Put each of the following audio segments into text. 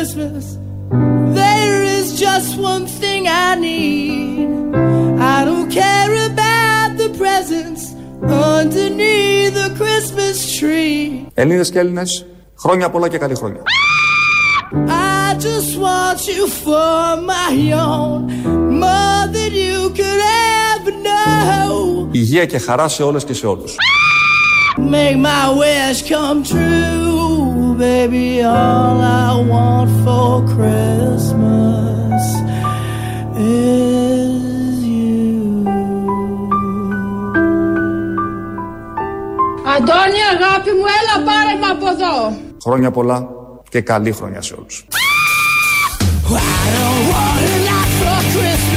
Christmas, there is just one thing I need. I don't care about the presents underneath the Christmas tree. Έλληνες και Έλληνες, χρόνια πολλά και καλή χρόνια. I just want you for my own, more than you could ever know. Υγεία και χαρά σε όλες και σε όλους. Make my wish come true, Baby. All I want for Christmas is you. Αντώνη αγάπη μου έλα πάρε με από εδώ Χρόνια πολλά και καλή χρονιά σε όλους. I don't want a lot for Christmas.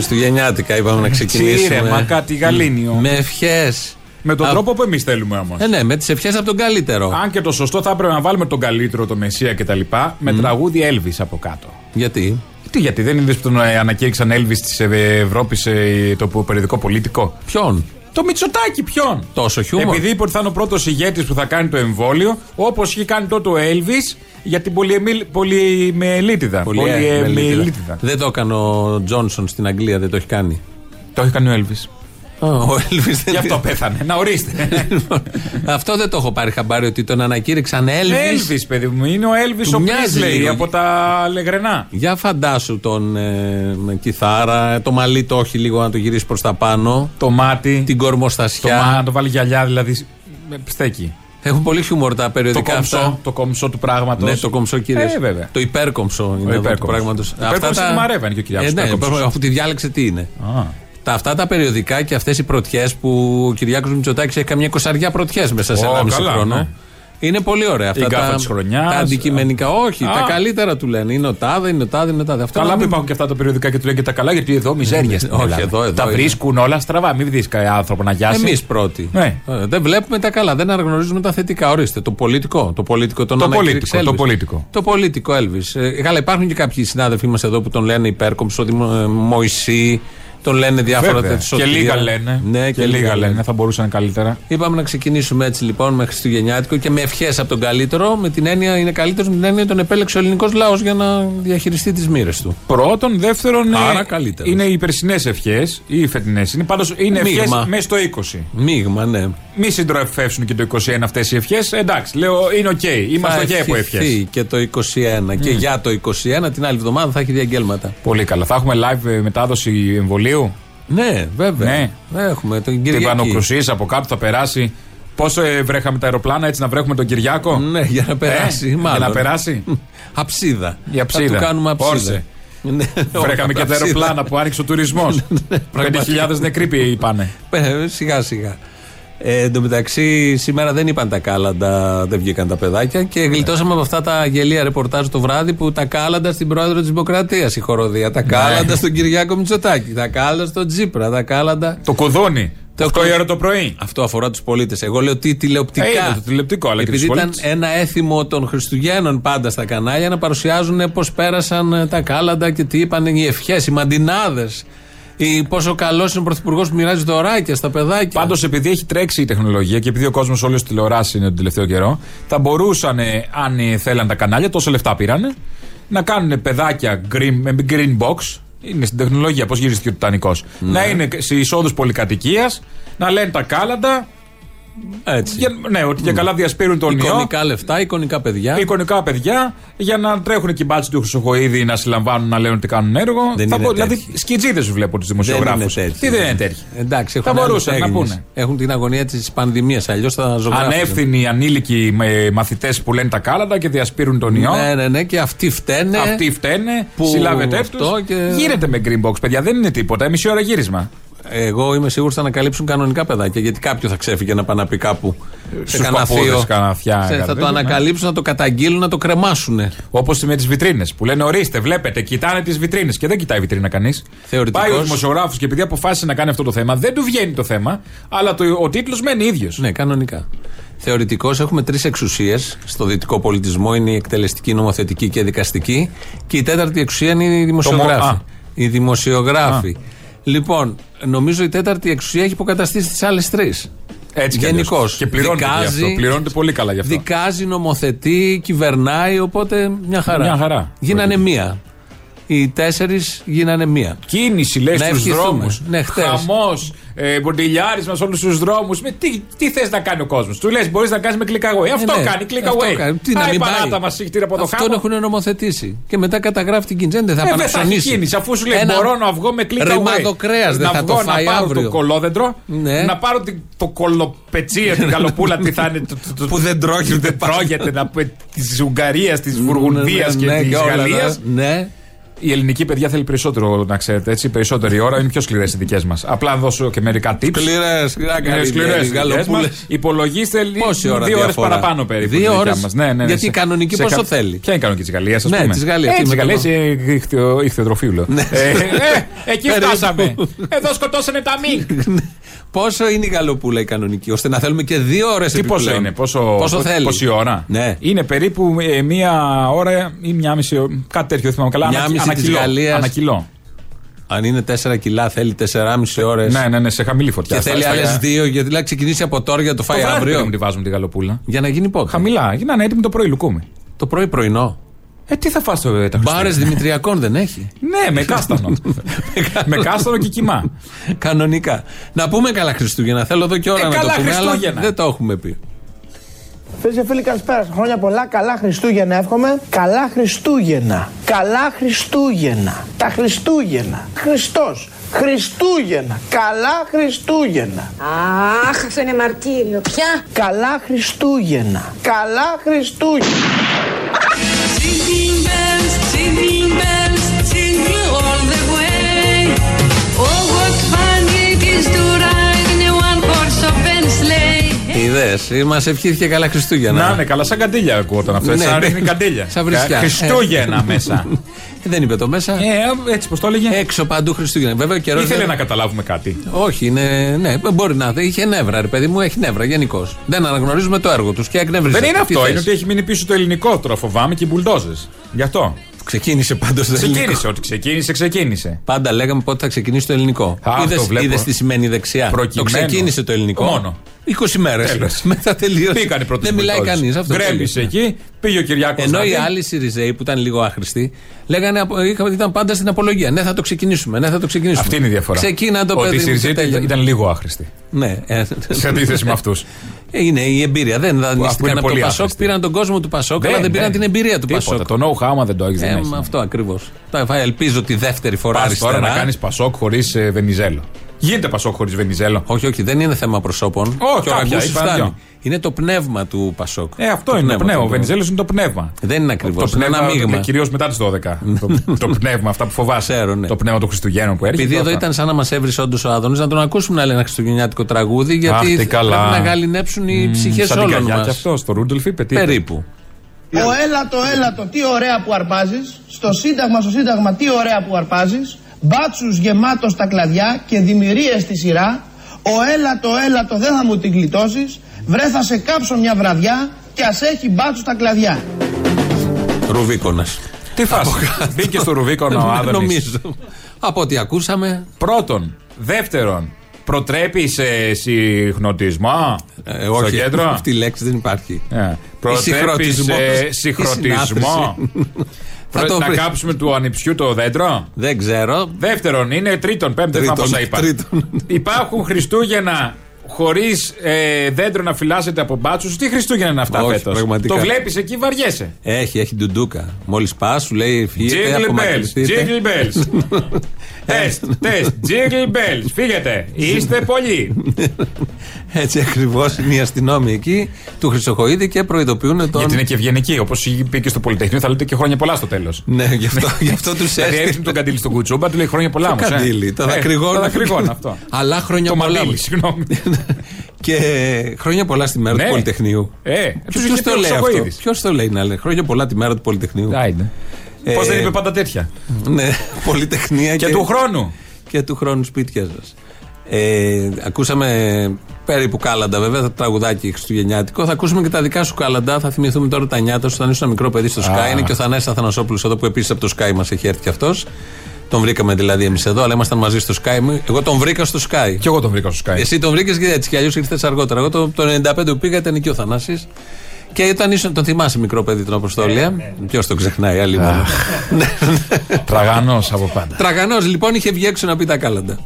Χριστουγεννιάτικα είπαμε να ξεκινήσουμε. Τσίρεμα, κάτι γαλήνιο. Με ευχές. Με τον τρόπο που εμείς θέλουμε όμως. Ε, ναι, με τις ευχές από τον καλύτερο. Αν και το σωστό θα έπρεπε να βάλουμε τον καλύτερο, το Μεσσία κτλ. Με τραγούδι Elvis από κάτω. Γιατί; Τι, γιατί δεν είδες που τον ε, ανακήρυξαν Elvis της Ευρώπης το περιοδικό πολίτικο. Ποιον; Το Μητσοτάκι, ποιον; Τόσο χιούμορ. Επειδή είπε ότι θα είναι ο πρώτος ηγέτης που θα κάνει το εμβόλιο, όπως είχε κάνει τότε ο Elvis για την πολυεμιλ- πολυμελίτιδα. Πολύ ε, Πολυεμιλίτιδα. Δεν το έκανε ο Τζόνσον στην Αγγλία, δεν το έχει κάνει. Το έχει κάνει ο Elvis. Α, Ο Έλβης δεν Γι' αυτό πέθανε. Να ορίστε. Αυτό δεν το έχω πάρει χαμπάρι ότι τον ανακήρυξαν Έλβης. Elvis, παιδί μου, είναι ο Elvis Του ο μοιάζει Presley λίγο. από τα Λεγρενά. Για φαντάσου τον ε, με κιθάρα, το μαλλί το όχι λίγο να το γυρίσει προς τα πάνω, Το μάτι. την Το κορμοστασιά. μάτι, να το βάλει γυαλιά, δηλαδή. με Στέκει. Έχουν πολύ χιούμορ τα Το περιοδικά κομψό, αυτά. το κομψό του πράγματος. Ναι, το κομψό κυρίω. Ε, βέβαια. Το υπέρκομψο είναι εδώ του υπέρκομψος. πράγματος. Το υπέρκομψο είναι Μαρέβαν και ο Κυριάκος Ε, ναι, υπέρκομψος. αφού τη διάλεξε τι είναι; Α. Τα, αυτά τα περιοδικά και αυτές οι πρωτιές που ο Κυριάκος Μητσοτάκης έχει καμιά εικοσαριά πρωτιές μέσα σε Ω, 1,5 καλά, χρόνο. ναι. Είναι πολύ ωραία αυτά. γκάφα τα, της χρονιάς. τα αντικειμενικά. Όχι, Α. τα καλύτερα του λένε. Είναι ο τάδε, είναι ο τάδε, είναι ο τάδε. Αυτά Καλά να που μην- υπάρχουν και αυτά τα περιοδικά και του λένε και τα καλά, γιατί εδώ μιζέρια στην Όχι, Ελλάδα. εδώ, εδώ Τα είναι. βρίσκουν όλα στραβά. Μην δεις κανένα άνθρωπο να γιάσει. Εμείς πρώτοι. Ναι. Ε, Δεν βλέπουμε τα καλά, δεν αναγνωρίζουμε τα θετικά. Ορίστε, το πολιτικό. Το πολιτικό τον Το ανακήρυξε πολιτικό, το Elvis. πολιτικό. Το πολιτικό Elvis. Ε, καλά, υπάρχουν και κάποιοι συνάδελφοί μας εδώ που τον λένε υπέρκομψο, Δημο- ε, Μωυσή, τον λένε διάφορα Βέβαια. τέτοια. Και σωτήρια. λίγα λένε. Ναι, και λίγα λένε. Θα μπορούσαν καλύτερα. Είπαμε να ξεκινήσουμε έτσι λοιπόν με Χριστουγεννιάτικο και με ευχές από τον καλύτερο. Με την έννοια είναι καλύτερος, με την έννοια τον επέλεξε ο ελληνικός λαός για να διαχειριστεί τις μοίρες του. Πρώτον, δεύτερον, Άρα ε, καλύτερος. είναι οι περσινές ευχές ή οι φετινές. Είναι πάντως είναι ευχές Μείγμα. μέσα στο 20. Μείγμα, ναι. Μη συντροφεύσουν και το 21 αυτές οι ευχές. Εντάξει, λέω είναι οκ. Είμαστε οκ από ευχές. ευχηθεί και το 21 και για το 21 την άλλη εβδομάδα θα έχει διαγγέλματα. Πολύ καλά. Θα έχουμε live ε, μετάδοση εμβολίου; Ναι, βέβαια. Ναι. Έχουμε τον Την Κυριακή. Πανοκρουσία από κάτω θα περάσει. Πόσο ε, βρέχαμε τα αεροπλάνα έτσι να βρέχουμε τον Κυριάκο; Ναι, για να περάσει. Ε, μάλλον. Για να περάσει. Αψίδα. Η αψίδα. Θα του κάνουμε αψίδα. Πόρσε. Ναι, Βρέχαμε και τα αψίδα. αεροπλάνα που άνοιξε ο τουρισμός. 5.000 νεκροί είπανε. Ε, Σιγά σιγά. Ε, εν τω μεταξύ, σήμερα δεν είπαν τα κάλαντα, δεν βγήκαν τα παιδάκια και γλιτώσαμε από αυτά τα γελία ρεπορτάζ το βράδυ που τα κάλαντα στην πρόεδρο της Δημοκρατίας η χοροδία. Ναι. Τα κάλαντα στον Κυριάκο Μητσοτάκη. Τα κάλαντα στον Τζίπρα. Τα κάλαντα. Το κουδούνι. Το 8 κου- η ώρα το πρωί. Αυτό αφορά τους πολίτες. Εγώ λέω τι τηλεοπτικά. Ε, είναι το τηλεοπτικό, αλλά και Επειδή τους ήταν πολίτες. ένα έθιμο των Χριστουγέννων πάντα στα κανάλια να παρουσιάζουν πώς πέρασαν ε, τα κάλαντα και τι είπαν οι ευχές, οι μαντινάδες. Πόσο καλός είναι ο Πρωθυπουργός που μοιράζει δωράκια στα παιδάκια. Πάντως, επειδή έχει τρέξει η τεχνολογία και επειδή ο κόσμος όλο τηλεοράσεις είναι τον τελευταίο καιρό, θα μπορούσαν, ε, αν ε, θέλαν τα κανάλια, τόσο λεφτά πήραν, να κάνουν παιδάκια green, με green box. Είναι στην τεχνολογία, πώς γυρίστηκε ο Τιτανικός. Να είναι σε εισόδους πολυκατοικίας, να λένε τα κάλαντα. Έτσι. Για, ναι, ότι και καλά διασπείρουν τον ιό. Εικονικά λεφτά, εικονικά παιδιά. Εικονικά παιδιά, για να τρέχουν και οι μπάτσοι του Χρυσοχοίδη να συλλαμβάνουν να λένε ότι κάνουν έργο. Δεν θα είναι μπο- δηλαδή, τέτοιοι. σκιτζίδες σου βλέπω τους Δεν είναι δημοσιογράφους. τέτοιοι. Τι δεν είναι τέτοιοι. Εντάξει, Θα έχουν μπορούσαν άλλες να έγνοιες. πούνε. Έχουν την αγωνία της πανδημίας, αλλιώς θα ζωγράφουν. Ανεύθυνοι ανήλικοι μαθητές που λένε τα κάλαντα και διασπείρουν τον ιό. Ναι, ναι, ναι, και αυτοί φταίνε. Αυτοί φταίνε, Που συλλάβετε αυτό τους. και- Γίνεται με green box, παιδιά, δεν είναι τίποτα. Μισή ώρα γύρισμα. Εγώ είμαι σίγουρος θα ανακαλύψουν κανονικά παιδάκια. Γιατί κάποιο θα ξέφυγε να πάει να πει κάπου σε Στους κανένα παππούδες, θείο. κανένα αυτιά, Σε- Θα κανένα το τέτοιο, ανακαλύψουν, να το καταγγείλουν, να το κρεμάσουν. Όπως με τις βιτρίνες που λένε ορίστε, βλέπετε, κοιτάνε τις βιτρίνες και δεν κοιτάει βιτρίνα κανείς. Θεωρητικός. Πάει ο δημοσιογράφος και επειδή αποφάσισε να κάνει αυτό το θέμα, δεν του βγαίνει το θέμα, αλλά το, ο τίτλος μένει ίδιος. Ναι, κανονικά. Θεωρητικώ έχουμε τρεις εξουσίες στο δυτικό πολιτισμό. Είναι η εκτελεστική, η νομοθετική και η δικαστική. Και η τέταρτη εξουσία είναι η δημοσιογράφη. α. Οι δημοσιογράφοι. Λοιπόν, νομίζω η τέταρτη εξουσία έχει υποκαταστήσει τις άλλες τρεις. Έτσι κι Γενικώς. αλλιώς. Και πληρώνεται γι' αυτό. Πληρώνεται πολύ καλά γι' αυτό. Δικάζει, νομοθετεί, κυβερνάει, οπότε μια χαρά. Μια χαρά. Γίνανε μία. Οι τέσσερις γίνανε μία. Κίνηση, λες Να στους ευχηθούμε. δρόμους. Ναι, χτες. Χαμός, ε, μποντιλιάρισμα σε όλους του δρόμους. Τι, τι θες να κάνει ο κόσμος; Του λες: Μπορείς να κάνεις με click away. Αυτό ναι, κάνει, click αυτό away. κάνει. Τι να Άι, μην πανάτα πάει. μας έχει τύρα από το Αυτόν χάμο. έχουν νομοθετήσει. Και μετά καταγράφει την κίνηση. Δεν θα Ε, πάει να δεν θα έχει ψωνίσει. κίνηση, αφού σου λέει Ένα μπορώ να βγω με click away. ρημάδο κρέας δεν να θα το βγω, φάει να πάρω αύριο. το κολόδεντρο, Ναι. να πάρω την- το κολοπετσία, την καλοπούλα, τι θα είναι. το- το- το- Που δεν τρώγεται. δεν τρώγεται, να πούμε, της Ουγγαρίας, της Βουργουνδίας Ναι, και ναι, της όλα, Γαλλίας. Ναι. Η ελληνική παιδιά θέλει περισσότερο, να ξέρετε έτσι. Περισσότερη ώρα είναι πιο σκληρές οι δικές μας. Απλά να δώσω και μερικά tips. Σκληρές, Είναι σκληρές οι δικές μας. Υπολογίστε λίγο Πόση ώρα δύο ώρες διαφορά; παραπάνω περίπου. Δύο τη δικιά ώρες; μας. Ναι, ναι, ναι, Γιατί σε- η κανονική σε πόσο κα- θέλει; Ποια είναι η κανονική της Γαλλίας, ας Ναι, πούμε; της Γαλλίας, Ε, τι της με Γαλλίας, κάνω. ε, ηχθεο- ηχθειοτροφύλο. Ναι. Ε, ε, Εκεί Περίπου. φτάσαμε. Εδώ σκοτώσανε τα μink. Πόσο είναι η γαλοπούλα η κανονική, ώστε να θέλουμε και δύο ώρες Τι πόσο είναι, πόσο, πόσο θέλει. πόση ώρα; Ναι. Είναι περίπου ε, μία ώρα ή μία μισή ώρα. Κάτι τέτοιο δεν θυμάμαι καλά. Μια Ανα- μισή της ανακυλώ. Γαλλίας. Ανακυλώ. Αν είναι 4 κιλά, θέλει 4,5 ώρες. Ναι, ναι, ναι, σε χαμηλή φωτιά. Και Στα- θέλει στα- άλλες δύο, γιατί λέει να ξεκινήσει από τώρα για το Το φάει βράδυ αύριο. πρέπει να τη βάζουμε τη γαλοπούλα. Για να γίνει πότε; Χαμηλά, για να είναι έτοιμη το πρωί, λουκούμι. Το πρωί πρωινό. Ε, τι θα φας το τα Χριστούγεννα; Μπάρες Δημητριακών δεν έχει; Ναι, με κάστανο. με κάστανο και κοιμά. Κανονικά. Να πούμε καλά Χριστούγεννα. Θέλω εδώ και ώρα Ε, να καλά το πούμε, αλλά Χριστούγεννα. δεν το έχουμε πει. Φίλες και φίλοι, καλησπέρα. σας. Χρόνια πολλά. Καλά Χριστούγεννα εύχομαι. Καλά Χριστούγεννα. Καλά Χριστούγεννα. Τα Χριστούγεννα. Χριστός. Χριστούγεννα. Καλά Χριστούγεννα. Αχ, αυτό είναι μαρτύριο. Ποια; Καλά Χριστούγεννα. Καλά Χριστούγεννα. Είδε, μας ευχήθηκε καλά Χριστούγεννα. Να είναι καλά, σαν καντήλια ακούγονταν αυτό. Ναι, Σαν ναι. ρίχνει καντήλια. Σαν βρισιά. Κα- Χριστούγεννα μέσα. Ε, δεν είπε το μέσα. Ε, έτσι πώ το έλεγε. Έξω παντού Χριστούγεννα. Βέβαια ο καιρός. Ήθελε να καταλάβουμε κάτι. Όχι, είναι. Ναι, μπορεί να. Είχε νεύρα, ρε παιδί μου, έχει νεύρα γενικώς. Δεν αναγνωρίζουμε το έργο τους και εκνευρίζεται. Δεν είναι Τι αυτό, θες; είναι ότι έχει μείνει πίσω το ελληνικό τώρα. Φοβάμαι και οι μπουλντόζες. Γι' αυτό. Ξεκίνησε πάντως το ελληνικό. Ξεκίνησε, ότι ξεκίνησε, ξεκίνησε. Πάντα λέγαμε πότε θα ξεκινήσει το ελληνικό. Α, αυτό Είδες, βλέπω. είδες τι σημαίνει δεξιά. Προκειμένου. Το ξεκίνησε το ελληνικό. Μόνο. 20 μέρες. Τέλος. Μετά τελείωσε. Πήγαν οι πρώτε Δεν μιλάει κανείς. Αυτό Γκρέμισε τελείωσε. εκεί, πήγε ο Κυριάκος. Ενώ οι άλλοι Σιριζέοι που ήταν λίγο άχρηστοι, λέγανε απο- είχα- ήταν πάντα στην απολογία. Ναι, θα το ξεκινήσουμε. Ναι, θα το ξεκινήσουμε. Αυτή είναι η διαφορά. Ξεκίνα το Ότι παιδί. η μου και Σιριζέη τέλειωνε. ήταν λίγο άχρηστη. Ναι. ε, Σε αντίθεση με αυτούς. ε, Είναι η εμπειρία. Δεν είναι δανείστηκαν από το πολύ Πασόκ, άχρηστη. πήραν τον κόσμο του Πασόκ, αλλά δεν πήραν την εμπειρία του Τίποτα. Πασόκ. Το know-how, άμα δεν το έχεις, Ε, δεν μα έχει. αυτό ακριβώς. Ελπίζω τη δεύτερη φορά Πας αριστερά. τώρα να κάνεις Πασόκ χωρίς Βενιζέλο. Γίνεται Πασόκ χωρίς Βενιζέλο. Όχι, όχι, δεν είναι θέμα προσώπων. Όχι, και ο κάποια, Ραγκούσης είπα φτάνει. δυο. Είναι το πνεύμα του Πασόκ. Ε, αυτό είναι το του πνεύμα. Ο Πασόκ. Βενιζέλος είναι το πνεύμα. Δεν είναι ακριβώς. Το Είναι ένα πνεύμα μείγμα. κυρίως μετά τις 12. το, το πνεύμα, αυτά που φοβάσαι. Ξέρω, ναι. Το πνεύμα του Χριστουγέννου που έρχεται. Επειδή εδώ αυτά. ήταν σαν να μας έβρισε όντως ο Άδωνης, να τον ακούσουμε να λέει ένα χριστουγεννιάτικο τραγούδι, γιατί τι καλά. πρέπει να γαλινέψουν οι ψυχές Σαν την όλων καρδιά μας. και αυτός, στο Ρούντολφ είπε τι. είπε. Περίπου. Ο έλατο, έλατο, τι ωραία που αρπάζεις. Στο σύνταγμα, στο σύνταγμα, τι ωραία που αρπάζεις. Μπάτσους γεμάτος στα κλαδιά και δημιουργίες στη σειρά. Ο έλατο, έλατο, δεν θα μου την γλιτώσεις. Βρε θα σε κάψω μια βραδιά και ας έχει μπάτσους στα κλαδιά. Ρουβίκονας. Τι φάση. Μπήκε στο Ρουβίκον ο Άδωνης. Νομίζω. Από ό,τι ακούσαμε. Πρώτον. Δεύτερον. Προτρέπεις σε συγχνωτισμό. ε, στο όχι, κέντρο; αυτή η λέξη δεν υπάρχει. Ε, Προτρέπει συγχρονισμός, σε η συγχρονισμό. Συνάθρηση. Θα το να βρει. κάψουμε του ανιψιού το δέντρο. Δεν ξέρω. Δεύτερον, είναι τρίτον, πέμπτον, δεν Τρίτον, πόσα είπα. τρίτον. Υπάρχουν Χριστούγεννα χωρίς ε, δέντρο να φυλάσσεται από μπάτσους. Τι Χριστούγεννα είναι αυτά Όχι, φέτος; πραγματικά. Το βλέπεις εκεί, βαριέσαι; Έχει, έχει ντουντούκα. Μόλις πας, σου λέει φύγετε, Jingle bells, απομακρυνθείτε. jingle bells. Τεστ, τεστ, jingle bells. Φύγετε. Είστε πολλοί. Έτσι ακριβώς είναι οι αστυνόμοι εκεί του Χρυσοχοίδη και προειδοποιούν τον. Γιατί είναι και ευγενική. Όπως είπε και στο Πολυτεχνείο, θα λέτε και χρόνια πολλά στο τέλος. Ναι, γι' αυτό, γι αυτό τους Δηλαδή έριξε έστειλε. τον καντήλι στον κουτσούμπα, του λέει χρόνια πολλά Το όμως. καντήλι, το δακρυγόνο. Το δακρυγόνο αυτό. Αλλά χρόνια Το πολλά. μαλλίλι, συγγνώμη. και χρόνια πολλά στη μέρα Ναι. του Πολυτεχνείου. Ε, τους Ποιος είχε πει το ο λέει αυτό; Χρυσοχοίδης. Ποιος το λέει να λέει. Χρόνια πολλά τη μέρα του Πολυτεχνείου. Άιντε. Ε, Πώς δεν είπε πάντα τέτοια; Ναι, Πολυτεχνία Και του χρόνου. και του χρόνου σπίτια σας. Ε, ακούσαμε περίπου κάλαντα, βέβαια, το τραγουδάκι χριστουγεννιάτικο. Θα ακούσουμε και τα δικά σου κάλαντα. Θα θυμηθούμε τώρα τα νιάτα σου. Όταν ήσουν ένα μικρό παιδί στο Sky. Είναι και ο Θανάσης Αθανασόπουλος εδώ που επίσης από το Sky μας έχει έρθει και αυτός. Τον βρήκαμε δηλαδή εμείς εδώ, αλλά ήμασταν μαζί στο Sky. Εγώ τον βρήκα στο Sky. Κι εγώ τον βρήκα στο Sky. Εσύ τον βρήκες και έτσι κι αλλιώς ήρθες αργότερα. Εγώ το, το 95 που πήγα ήταν εκεί ο Θανάσης Και όταν ήσουν, τον θυμάσαι μικρό παιδί τον Αποστόλια; Ποιος τον ξεχνάει, άλλη μόνο. Τραγανός από πάντα. Τραγανός λοιπόν είχε βγει έξω να πει τα κάλαντα.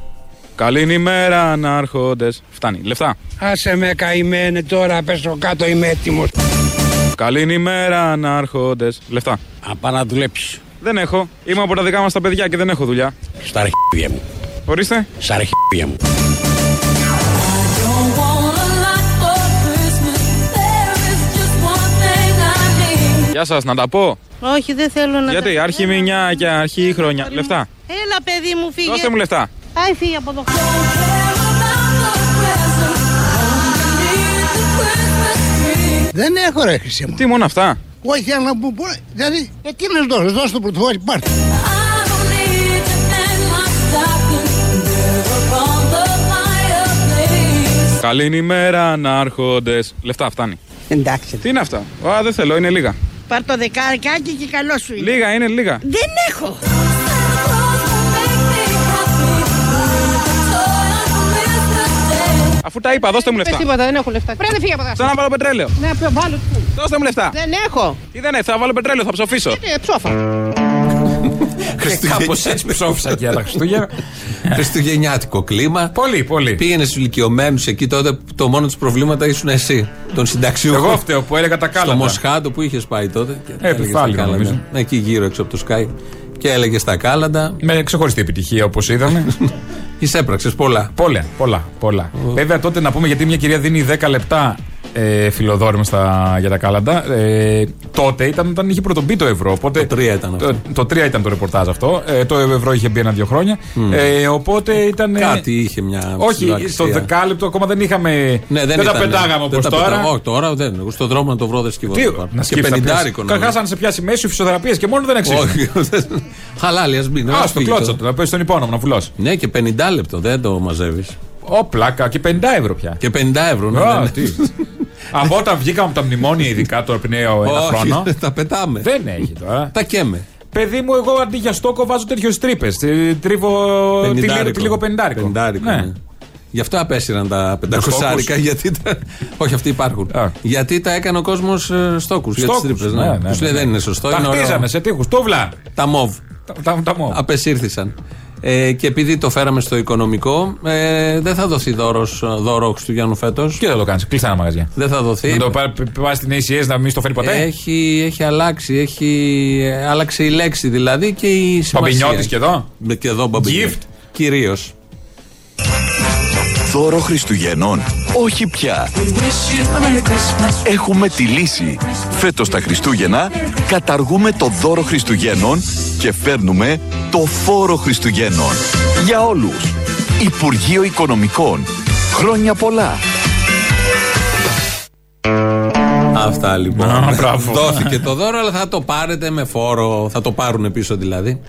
Καλή ημέρα, ανάρχοντες. Φτάνει. Λεφτά. Άσε με καημένε τώρα, πέσω κάτω, είμαι έτοιμος. Καλή ημέρα, ανάρχοντες. Λεφτά. Να πάω να δουλέψεις. Δεν έχω. Είμαι από τα δικά μας τα παιδιά και δεν έχω δουλειά. Στα αρχίδια μου. Ορίστε. Στα αρχίδια μου. Γεια σας, να τα πω. Όχι, δεν θέλω να. Γιατί, τα- αρχή μηνιά και αρχή χρόνια. Λεφτά. Έλα, παιδί μου, φύγε. Δώστε μου λεφτά. Άι, φύγε από εδώ. Δεν έχω ρε χρυσή μου. Τι μόνο αυτά. Όχι, θέλω να μου πω. Δηλαδή, ε, τι να δώσω, δώσ' το πρωτοβόλι, πάρτε. Καλή ημέρα, ανάρχοντε. Λεφτά, φτάνει. Εντάξει. Τι είναι αυτά; Α, δεν θέλω, είναι λίγα. Πάρ το δεκάρικάκι και καλό σου είναι. Λίγα είναι, λίγα. Δεν έχω. Αφού τα είπα, δώστε μου λεφτά. τίποτα, δεν έχω λεφτά. Πρέπει να φύγει από εδώ. Θέλω να βάλω πετρέλαιο. Ναι, παι- βάλω. Δώστε μου λεφτά. Δεν έχω. Τι δεν έχει, θα βάλω πετρέλαιο, θα ψοφήσω. Ε, ψόφα. Κάπως έτσι ψόφισα και τα Χριστούγεννα. Χριστουγεννιάτικο κλίμα. Πολύ, πολύ. Πήγαινες στους ηλικιωμένους εκεί τότε που το μόνο τους προβλήματα ήσουν εσύ. Τον συνταξιούχο. Εγώ φταίω που έλεγα τα Στο κάλαντα. Μοσχάτο που είχες πάει τότε. Και έλεγες επιφάλινα, τα κάλαντα. νομίζω. Εκεί γύρω έξω από το Sky. Και έλεγες τα κάλαντα. Με ξεχωριστή επιτυχία όπως είδαμε. Εισέπραξε πολλά. πολλά, πολλά, πολλά. Βέβαια τότε να πούμε γιατί μια κυρία δίνει 10 λεπτά ε, φιλοδόρημα στα, για τα κάλαντα. Ε, τότε ήταν όταν είχε πρωτομπεί το ευρώ. Οπότε, Το τρία ήταν αυτό. Το, το 3 ήταν το ρεπορτάζ αυτό. Ε, το ευρώ είχε μπει ένα-δύο χρόνια. Ε, οπότε ήταν. ε, Κάτι είχε μια όχι, ψηλοαξία. στο δεκάλεπτο ακόμα δεν είχαμε. Ναι, δεν, τα ήταν, πετάγαμε δεν όπως τα τώρα. πετάγαμε. Όχι, τώρα δεν. Εγώ στον δρόμο να το βρω δεν σκύβω. Τι, να και σκύψεις, θα πενιντάρικο. πιάσεις. Καταρχάς αν σε πιάσεις μέση φυσιοθεραπείες και μόνο δεν αξίζει. Όχι. Χαλάλι, ας μην. Α, ας στο φύγει κλώτσο το. του, να πέσει στον υπόνομο να βουλώσει. Ναι, και 50 λεπτό δεν το μαζεύεις. Ω, πλάκα και 50 ευρώ πια. Και 50 ευρώ. Ναι, Α, ναι, ναι. τι. Από όταν βγήκαμε από τα μνημόνια, ειδικά το πνέο ένα χρόνο. Όχι, τα πετάμε. Δεν έχει τώρα. Τα καίμε. Παιδί μου, εγώ αντί για στόκο βάζω τέτοιες τρύπες. Τρίβω τη λίγο- τη λίγο πεντάρικο. Πεντάρικο, Ναι. ναι. Γι' αυτό απέσυραν τα πεντακοσάρικα. Γιατί τα... Όχι, αυτοί υπάρχουν. Α. Γιατί τα έκανε ο κόσμος στόκους για τις Στόκους, τρύπες. ναι, Ναι. ναι, Τους λέει ναι. δεν είναι σωστό. Τα είναι ωραίο. χτίζανε σε τείχους. Τούβλα. Τα μοβ. Τα, τα, τα μου. Απεσύρθησαν. Ε, και επειδή το φέραμε στο οικονομικό, ε, δεν θα δοθεί δώρος, δώρο Χριστουγέννου φέτος. Και δεν το κάνεις. Κλειστά ένα μαγαζιά. Δεν θα δοθεί. Να το πάει στην ACS να μην στο φέρει ποτέ; Έχει, έχει αλλάξει. Έχει ε, άλλαξε η λέξη δηλαδή και η σημασία. Μπαμπινιώτης και εδώ; Και εδώ μπαμπινιώτης. Gift. Κυρίως. Δώρο Χριστουγεννών. Όχι πια. Έχουμε τη λύση. Φέτος τα Χριστούγεννα καταργούμε το δώρο Χριστουγέννων και φέρνουμε το φόρο Χριστουγέννων. Για όλους. Υπουργείο Οικονομικών. Χρόνια πολλά. Αυτά λοιπόν. Α, μπράβο. Δόθηκε το δώρο, αλλά θα το πάρετε με φόρο. Θα το πάρουν πίσω δηλαδή.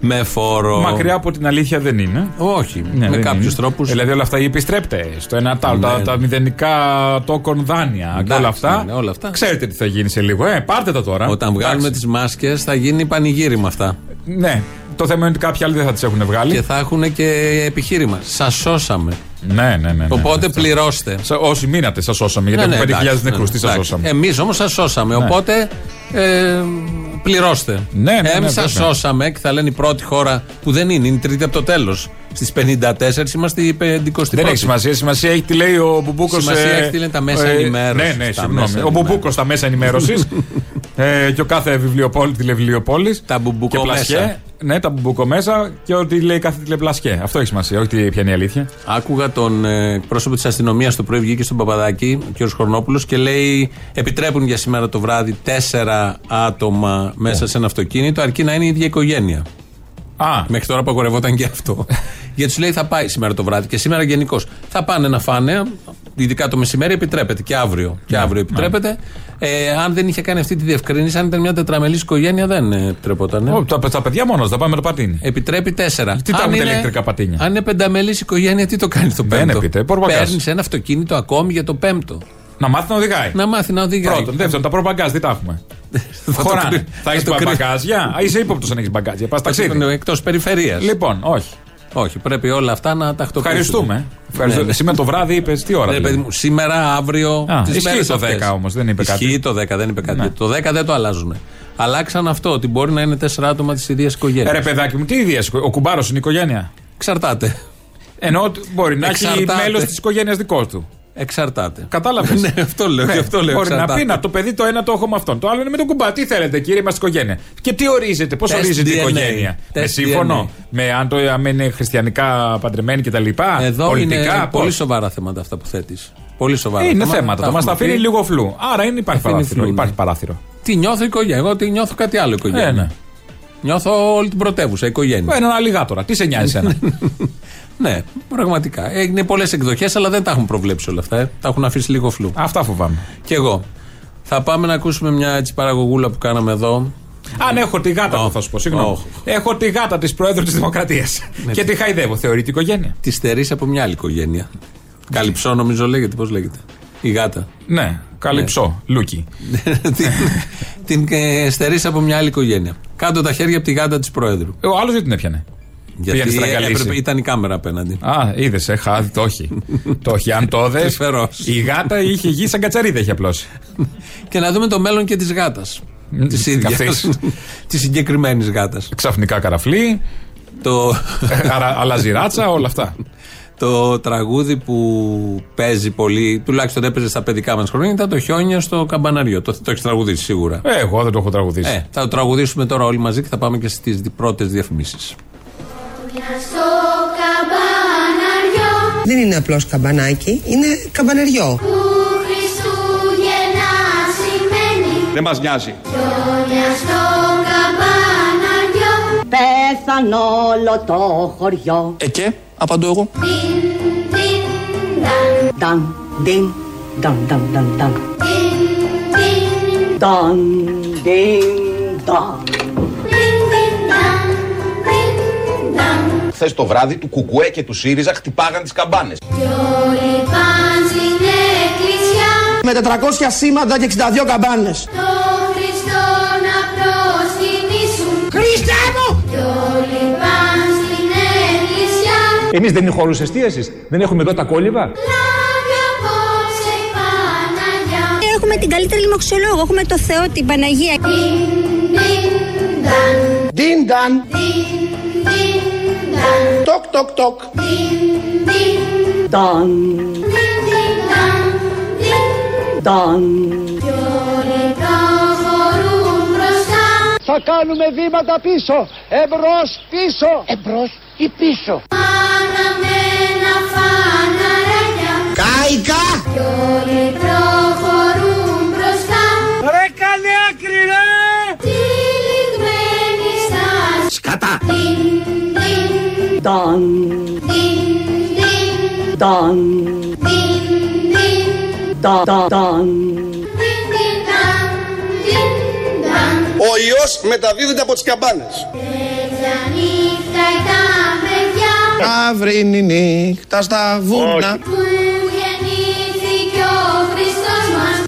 Με φόρο. Μακριά από την αλήθεια δεν είναι. Όχι. Ναι, με δεν κάποιους είναι. τρόπους. Δηλαδή όλα αυτά οι επιστρέπτε στο ένα τ' άλλο, Ναι, τα, ναι. τα μηδενικά τόκον δάνεια και Εντάξει, όλα αυτά. ναι, όλα αυτά. Ξέρετε τι θα γίνει σε λίγο. Ε, πάρτε τα τώρα. Όταν βγάλουμε Εντάξει. τις μάσκες, θα γίνει πανηγύρι με αυτά. Ναι. Το θέμα είναι ότι κάποιοι άλλοι δεν θα τις έχουν βγάλει. Και θα έχουν και επιχείρημα. Σας σώσαμε. Ναι, ναι, ναι. ναι. Οπότε Αυτό. πληρώστε. Σα- Όσοι μείνατε, σας σώσαμε. Γιατί έχουμε 5.000 νεκρούς. Τι σα σώσαμε. Εμείς όμως σας σώσαμε. Ναι. Οπότε ε, πληρώστε. Ναι, ναι, ναι, Εμείς σας βέβαια. σώσαμε και θα λένε η πρώτη χώρα που δεν είναι, είναι η τρίτη από το τέλος. Στις 54 είμαστε η 51η. Δεν έχει σημασία. Σημασία έχει τι λέει ο Μπουμπούκος. Σημασία έχει τι λένε τα μέσα ενημέρωσης. Ναι, ναι, Τα συγγνώμη. μέσα Ο Μπουμπούκος στα μέσα ενημέρωσης. Ε, και ο κάθε βιβλιοπόλη, τηλεβιβλιοπόλη. Τα μπουμπουκό μέσα. Ναι, τα μπουμπουκό μέσα και ό,τι λέει κάθε τηλεπλασιέ. Αυτό έχει σημασία, όχι τι- ποια είναι η αλήθεια. Άκουγα τον ε, πρόσωπο της αστυνομίας το πρωί βγήκε στον Παπαδάκη, ο κ. Χρονόπουλο, και λέει: Επιτρέπουν για σήμερα το βράδυ τέσσερα άτομα μέσα σε ένα αυτοκίνητο, αρκεί να είναι η ίδια οικογένεια. Α, Μέχρι τώρα απαγορευόταν και αυτό. Γιατί σου λέει θα πάει σήμερα το βράδυ και σήμερα γενικώς. Θα πάνε να φάνε, ειδικά το μεσημέρι επιτρέπεται και αύριο. Και Ναι, αύριο επιτρέπεται. Ε, αν δεν είχε κάνει αυτή τη διευκρίνηση, αν ήταν μια τετραμελής οικογένεια, δεν ε, επιτρεπόταν. Ω, τα, τα παιδιά μόνος, θα πάμε με το πατίνι. Επιτρέπει τέσσερα. Τι τα Αν έχουν τα είναι- ηλεκτρικά πατίνια; Αν είναι πενταμελής οικογένεια, τι το κάνει το Δεν πέμπτο; επιτρέπει, πορπαγκάζ. Παίρνεις ένα αυτοκίνητο ακόμη για το πέμπτο. Να μάθει να οδηγάει. Να μάθει να οδηγάει. Πρώτον. Δεύτερον, τα προπαγκάζ δεν τα έχουμε; Θα το Χωράνε. κρύ- Θα έχεις το κρύ- μπαγκάζια; Α, είσαι ύποπτος αν έχεις μπαγκάζια. Πας ταξίδι. Εκτός περιφερειας. Λοιπόν, όχι. Όχι, πρέπει όλα αυτά να τακτοποιήσουμε. Ευχαριστούμε. Ευχαριστώ. Ναι, ναι. Σήμερα το βράδυ είπες τι ώρα. Ναι, δηλαδή; παιδί μου, σήμερα, αύριο. Α, τις ισχύει μέρες το αυτές. 10 όμως, δεν είπε κάτι. Ισχύει το 10, δεν είπε κάτι. Ναι. Το 10 δεν το αλλάζουν. Αλλάξαν αυτό, ότι μπορεί να είναι τέσσερα άτομα της ίδιας οικογένειας. Ε, ρε παιδάκι μου, τι ίδια. Ο κουμπάρος είναι οικογένεια; Εξαρτάται. Ενώ ότι μπορεί να έχει Εξαρτάται. μέλος της οικογένειας δικός του. Εξαρτάται. Κατάλαβες. ναι, αυτό λέω. και αυτό λέω Μπορεί να εξαρτάται. πει να το παιδί το ένα το έχω με αυτόν. Το άλλο είναι με τον κουμπά. Τι θέλετε, κύριε, είμαστε οικογένεια. Και τι ορίζεται, πώς Τεστ ορίζεται η DNA. οικογένεια. Με Τεστ σύμφωνο. DNA. Με αν, το, αν είναι χριστιανικά παντρεμένοι κτλ. Εδώ Πολιτικά. είναι πώς; πολύ σοβαρά θέματα αυτά που θέτεις. Πολύ σοβαρά. Ε, Είναι θέματα. θέματα. Τα Μας τα έχουμε αφήνει πει. λίγο φλού. Άρα είναι, υπάρχει Αφήνει παράθυρο. φλού, ναι. Υπάρχει παράθυρο. Τι νιώθω οικογένεια. Εγώ τι νιώθω κάτι άλλο οικογένεια. Ε, ναι. Νιώθω όλη την πρωτεύουσα οικογένεια. Έναν αλιγάτορα. Τι σε νοιάζει ένα; Ναι, πραγματικά. Ε, Είναι πολλές εκδοχές, αλλά δεν τα έχουν προβλέψει όλα αυτά. ε. Τα έχουν αφήσει λίγο φλού. Αυτά φοβάμαι. Κι εγώ. Θα πάμε να ακούσουμε μια έτσι παραγωγούλα που κάναμε εδώ. Αν έχω τη γάτα μου, θα σου πω. Συγγνώμη. Όχι. Έχω τη γάτα της Προέδρου της Δημοκρατίας. Και τη χαϊδεύω. Θεωρείται οικογένεια. Τη στερήσει από μια άλλη οικογένεια. Καλυψό, νομίζω λέγεται. Πώς λέγεται; Η γάτα. Ναι, Καλυψό. Λούκι. την την ε, στερήσει από μια άλλη οικογένεια. Κάτω τα χέρια από τη γάτα της Προέδρου. Ε, Ο άλλος δεν την έπιανε. Γιατί Πήγαινε στραγγαλίσει. έπρεπε, ήταν η κάμερα απέναντι. Α, είδες, ε, χάδι, το όχι. το όχι. Αν το δες. Τρυφερός. Η γάτα είχε βγει σαν κατσαρίδα έχει απλώσει. Και να δούμε το μέλλον και της γάτας. Της ίδιας. αυτής. Της συγκεκριμένης γάτας. Ξαφνικά καραφλή, Το, αρα- αλλάζει ράτσα, όλα αυτά. το τραγούδι που παίζει πολύ, τουλάχιστον έπαιζε στα παιδικά μας χρόνια, ήταν το χιόνια στο καμπαναριό. Το, το έχεις τραγουδήσει σίγουρα. Ε, εγώ δεν το έχω τραγουδήσει. Ε, θα το τραγουδήσουμε τώρα όλοι μαζί και θα πάμε και στις πρώτες διαφημίσεις. Στο καμπαναριό Δεν είναι απλώς καμπανάκι, είναι καμπαναριό. που Χριστούγεννα σημαίνει Δεν μας νοιάζει. Χιόνια στο καμπαναριό Πέθαν όλο το χωριό. Ε και, απαντώ εγώ. Τιν, τιν, ταν Ταν, διν, ταν, ταν, ταν, ταν. Τιν, τιν, Ταν, διν, ταν. τιν, τιν, ταν Τιν, ταν Χθες το βράδυ του Κουκουέ και του ΣΥΡΙΖΑ χτυπάγαν τις καμπάνες. Κι όλοι παν στην εκκλησιά Με 400 σήματα και 62 καμπάνες. Το Χριστό εκκλησιά Εμείς δεν είναι χώρους εστίασης. Δεν έχουμε εδώ τα κόλληβα. Λάβει απόψε η Παναγιά Έχουμε την καλύτερη λοιμοξιολόγο. Έχουμε το Θεό, την Παναγία. Τιν, τιν, ταν Ντίνταν. Τιν, τιν, ταν Τοκ, τοκ, τοκ. Τιν, τιν, Ταν, τιν, τιν, ταν Τιν, ταν. κι όλοι προχωρούν μπροστά Θα κάνουμε βήματα πίσω, εμπρός, πίσω. Εμπρός ή πίσω. Κάικα. Κι όλοι προχωρούν μπροστά Ρε κάνε άκρη ρε! Τυλιγμένοι στάση Σκατά. Τιν, τιν, Ταν, τιν, τιν, ταν, τιν, τιν ταν, ταν, ταν. Τιν, τιν, ταν, τιν, ταν Ο ιός μεταδίδεται από τις καμπάνες. Τέτοια νύχτα ήταν παιδιά Αύρινη νύχτα στα βούνα.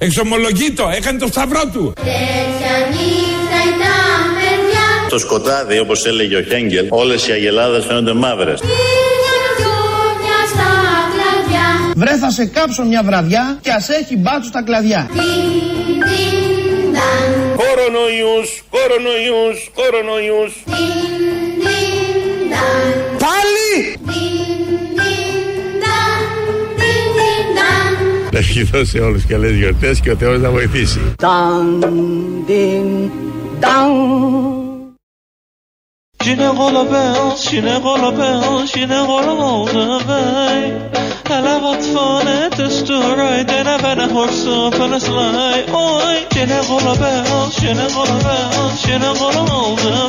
Εξομολογεί το, έκανε το σταυρό του. Τέτοια νύχτα ήταν παιδιά Στο σκοτάδι, όπως έλεγε ο Χέγγελ, όλες οι αγελάδες φαίνονται μαύρες. Πήγαν τζούνια στα κλαδιά Βρε θα σε κάψω μια βραδιά και ας έχει μπάτσου στα κλαδιά. Τιν, τιν, ταν Κορονοϊούς, κορονοϊούς, κορονοϊούς. Τιν, τιν, ταν Πάλι! Να ευχηθώ σε όλους καλές γιορτές και ο Θεός να βοηθήσει. Dang, ding, dang. Ginevra bells, Ginevra bells, Ginevra way. Alla wat van het is te rijden en ben een horse op een sleigh. Oi, Ginevra bells, Ginevra bells, Ginevra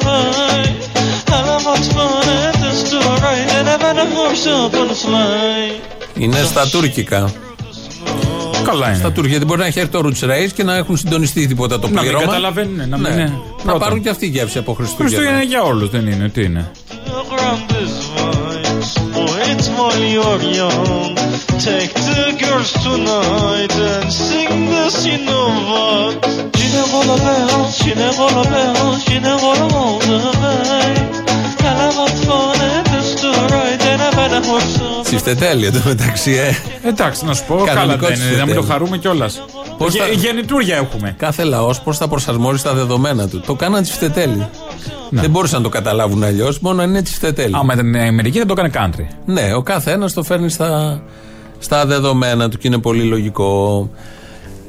way. Alla wat van het is te rijden en ben een horse op een sleigh. Είναι στα τουρκικά. Καλά είναι. Στα τουρκικά δεν μπορεί να έχει έρθει το Roots Race και να έχουν συντονιστεί τίποτα το Να μην πλήρωμα. καταλαβαίνουν, να μην Ναι. είναι. Να Πρώτον. πάρουν και αυτή γεύση από Χριστούγεννα. Χριστούγεννα είναι για όλους, δεν είναι. Τι είναι. Around this vibes, wait while you're young. Take the girls tonight and sing this, you know what? Ginevra bells, Ginevra bells, Ginevra horse Τσιφτετέλη εν τω μεταξύ, ε. Εντάξει, να σου πω, καλά Κανονικό δεν είναι. Να μην το τσιφτετέλη. χαρούμε κιόλας. Πώς θα- Γεννητούρια έχουμε. Κάθε λαός πώς θα προσαρμόσει τα δεδομένα του. Το κάναν τσιφτετέλη. Δεν μπορούσαν να το καταλάβουν αλλιώς, μόνο αν είναι τσιφτετέλη. Άμα ήταν η Αμερική θα το έκανε country. Ναι, ο κάθε ένα το φέρνει στα, στα δεδομένα του και είναι πολύ λογικό.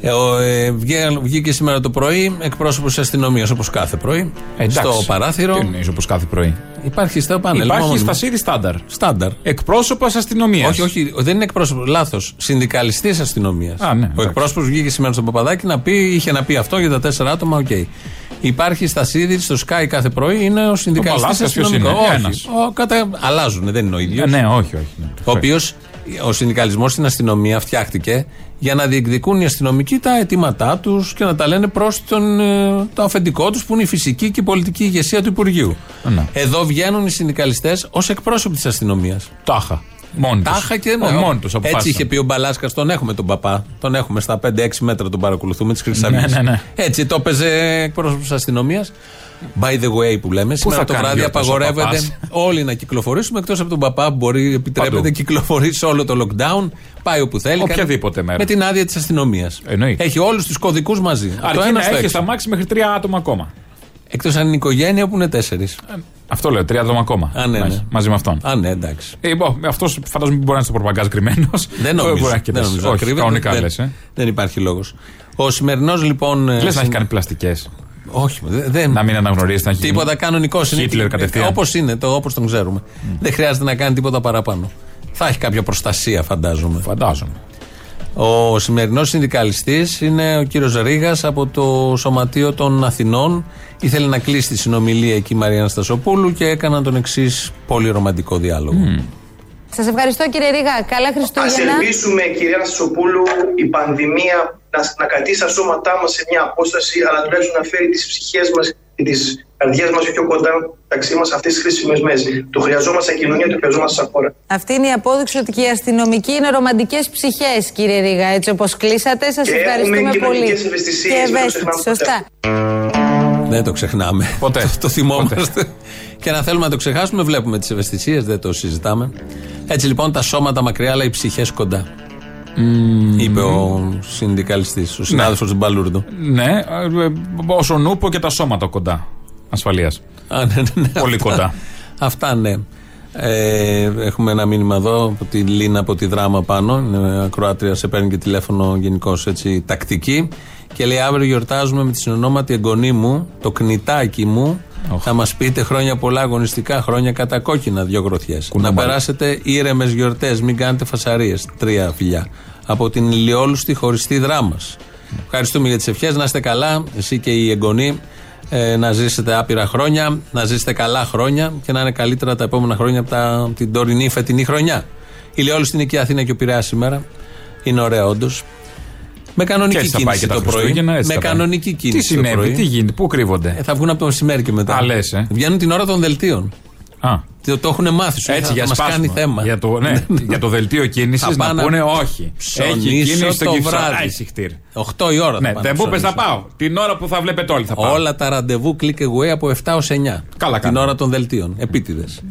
Ε, ο, ε, βγέ- βγήκε σήμερα το πρωί εκπρόσωπος της αστυνομίας, όπως κάθε πρωί, Εντάξει. στο παράθυρο. Τι εννοείς όπως κάθε πρωί; Υπάρχει στο πάνελ. Υπάρχει μόνιμο. στασίδι στάνταρ. Στάνταρ. Εκπρόσωπος αστυνομίας. Όχι, όχι, δεν είναι εκπρόσωπος. Λάθος. Συνδικαλιστής αστυνομίας. Α, ναι, ο εντάξει. εκπρόσωπος βγήκε σήμερα στον Παπαδάκη να πει, είχε να πει αυτό για τα τέσσερα άτομα, οκ. Υπάρχει στασίδι, στο ΣΚΑΪ κάθε πρωί, είναι ο συνδικαλιστής Παλάσκας ποιος αστυνομικός. είναι; Όχι. Ένας. Ο, κατα... Αλλάζουν, δεν είναι ο ίδιος. Ε, ναι, όχι, όχι. ναι. Ο οποίος, ο συνδικαλισμός στην αστυνομία φτιάχτηκε για να διεκδικούν οι αστυνομικοί τα αιτήματά τους και να τα λένε προς το αφεντικό τους που είναι η φυσική και η πολιτική ηγεσία του Υπουργείου. Ναι. Εδώ βγαίνουν οι συνδικαλιστές ως εκπρόσωποι της αστυνομίας. Τάχα. Μόνοι τους. Τάχα και ναι. Όχι, μόνοι τους Έτσι αποφάσισαν. είχε πει ο Μπαλάσκας, τον έχουμε τον παπά. Τον έχουμε στα 5-6 μέτρα, τον παρακολουθούμε της Χρυσαυγή. Ναι, ναι, ναι. Έτσι το έπαιζε εκπρόσωπος της αστυνομίας. By the way που λέμε, σήμερα θα το κάνει βράδυ γιορτές ο απαγορεύεται παπάς; όλοι να κυκλοφορήσουμε εκτός από τον παπά που μπορεί, επιτρέπεται, Παντού. κυκλοφορείς σε όλο το lockdown, πάει όπου θέλει. Οποιαδήποτε κάνει- μέρα. Με την άδεια της αστυνομίας. Εννοείται. Έχει όλους τους κωδικούς μαζί. Από το Αρκεί ένα να στο έχει έξω. στα μάξι μέχρι τρία άτομα ακόμα. Εκτός αν είναι οικογένεια που είναι τέσσερις. Αυτό λέω, τρία άτομα ακόμα. Α, ναι, Να ναι. έχει, Μαζί με αυτόν. Α, ναι, εντάξει. Ε, λοιπόν, αυτός φαντάζομαι μπορεί να είναι στο προπαγκάζ κρυμμένος. Δεν νομίζω. Μπορεί να έχει και δεν τέσσερις. νομίζω. Όχι, Ακρίβεται, κανονικά δεν, λες. Ε. δεν υπάρχει λόγος. Ο σημερινός λοιπόν. ε, Λες να συν- έχει κάνει πλαστικές. Όχι, δε- δεν. Να μην αναγνωρίζει να έχει. Τίποτα κανονικό είναι. Χίτλερ κατευθείαν. Όπως είναι, το, όπως τον ξέρουμε. Δεν χρειάζεται να κάνει τίποτα παραπάνω. Θα έχει κάποια προστασία, φαντάζομαι. Φαντάζομαι. Ο σημερινός συνδικαλιστής είναι ο κύριος Ρήγας από το Σωματείο των Αθηνών. Ήθελε να κλείσει τη συνομιλία εκεί η Μαρία Αναστασοπούλου και έκαναν τον εξής πολύ ρομαντικό διάλογο. Σας ευχαριστώ κύριε Ρίγα. Καλά Ας Χριστούγεννα. ελπίσουμε, κυρία Αναστασοπούλου, η πανδημία να, να κρατήσει τα σώματά μας σε μια απόσταση, αλλά τουλάχιστον να φέρει τις ψυχές μας και τις καρδιές μας πιο κοντά μεταξύ μας αυτές τις χρήσιμες μέρες. Το χρειαζόμαστε σαν κοινωνία, το χρειαζόμαστε σαν χώρα. Αυτή είναι η απόδειξη ότι και οι αστυνομικοί είναι ρομαντικές ψυχές, κύριε Ρίγα. Έτσι όπως κλείσατε, σας Και έχουμε ευχαριστούμε πολύ. κοινωνικές ευαισθησίες, Και μην το ευαίσθητοι, ξεχνάμε σωστά. Δεν το ξεχνάμε. Ποτέ. το, το θυμόμαστε. και να θέλουμε να το ξεχάσουμε, βλέπουμε τις ευαισθησίες, δεν το συζητάμε. Έτσι λοιπόν τα σώματα μακριά, αλλά οι ψυχές κοντά. Είπε ο συνδικαλιστής, ο συνάδελφος του Μπαλούρδου. Ναι, ε, ε, όσο νούπο και τα σώματα κοντά. Ασφαλείας. Α, ναι, ναι, ναι, Πολύ αυτά. κοντά. Αυτά ναι. Ε, έχουμε ένα μήνυμα εδώ από τη Λίνα από τη δράμα πάνω. Είναι ακροάτρια, σε παίρνει και τηλέφωνο γενικώς έτσι τακτική. Και λέει: Αύριο γιορτάζουμε με τη συνονόματη εγγονή μου, το κνητάκι μου. Θα μας πείτε χρόνια πολλά αγωνιστικά, χρόνια κατά κόκκινα, δυο γροθιές. Να Κουνάμπαλα. περάσετε ήρεμες γιορτές, μην κάνετε φασαρίες. Τρία φιλιά. Από την ηλιόλουστη χωριστή δράμα. Ευχαριστούμε για τις ευχές. Να είστε καλά, εσύ και η εγγονή. Ε, να ζήσετε άπειρα χρόνια, να ζήσετε καλά χρόνια και να είναι καλύτερα τα επόμενα χρόνια από τα, από την τωρινή φετινή χρονιά. Ηλιόλουστη είναι και η Αθήνα και ο Πειραιάς σήμερα. Είναι ωραία, όντως. Με Και κανονική έτσι θα πάει κίνηση και τα το πρωί. Χριστούγεννα. έτσι Με θα πάει. κανονική Τι κίνηση το συνέβη, πρωί. τι γίνεται, πού κρύβονται; Ε, θα βγουν από το μεσημέρι και μετά. Α, λες, ε. Βγαίνουν την ώρα των δελτίων. Α. Το, το έχουν μάθει. Σου, Έτσι θα, για μας σπάσιμο. κάνει θέμα. Για το, ναι, για το δελτίο κίνησης Θα να πάνε πούνε να όχι. ψωνίσω Έχει κίνηση στο το Κυψό. βράδυ. Α, έχει χτύρι. 8 η ώρα Ναι, θα πάνε δεν να μου πες να ψωνίσουν. πάω. Την ώρα που θα βλέπετε όλοι θα πάω. Όλα τα ραντεβού click away από 7 ως 9. Καλά Την κάνω. ώρα των δελτίων. Επίτηδες.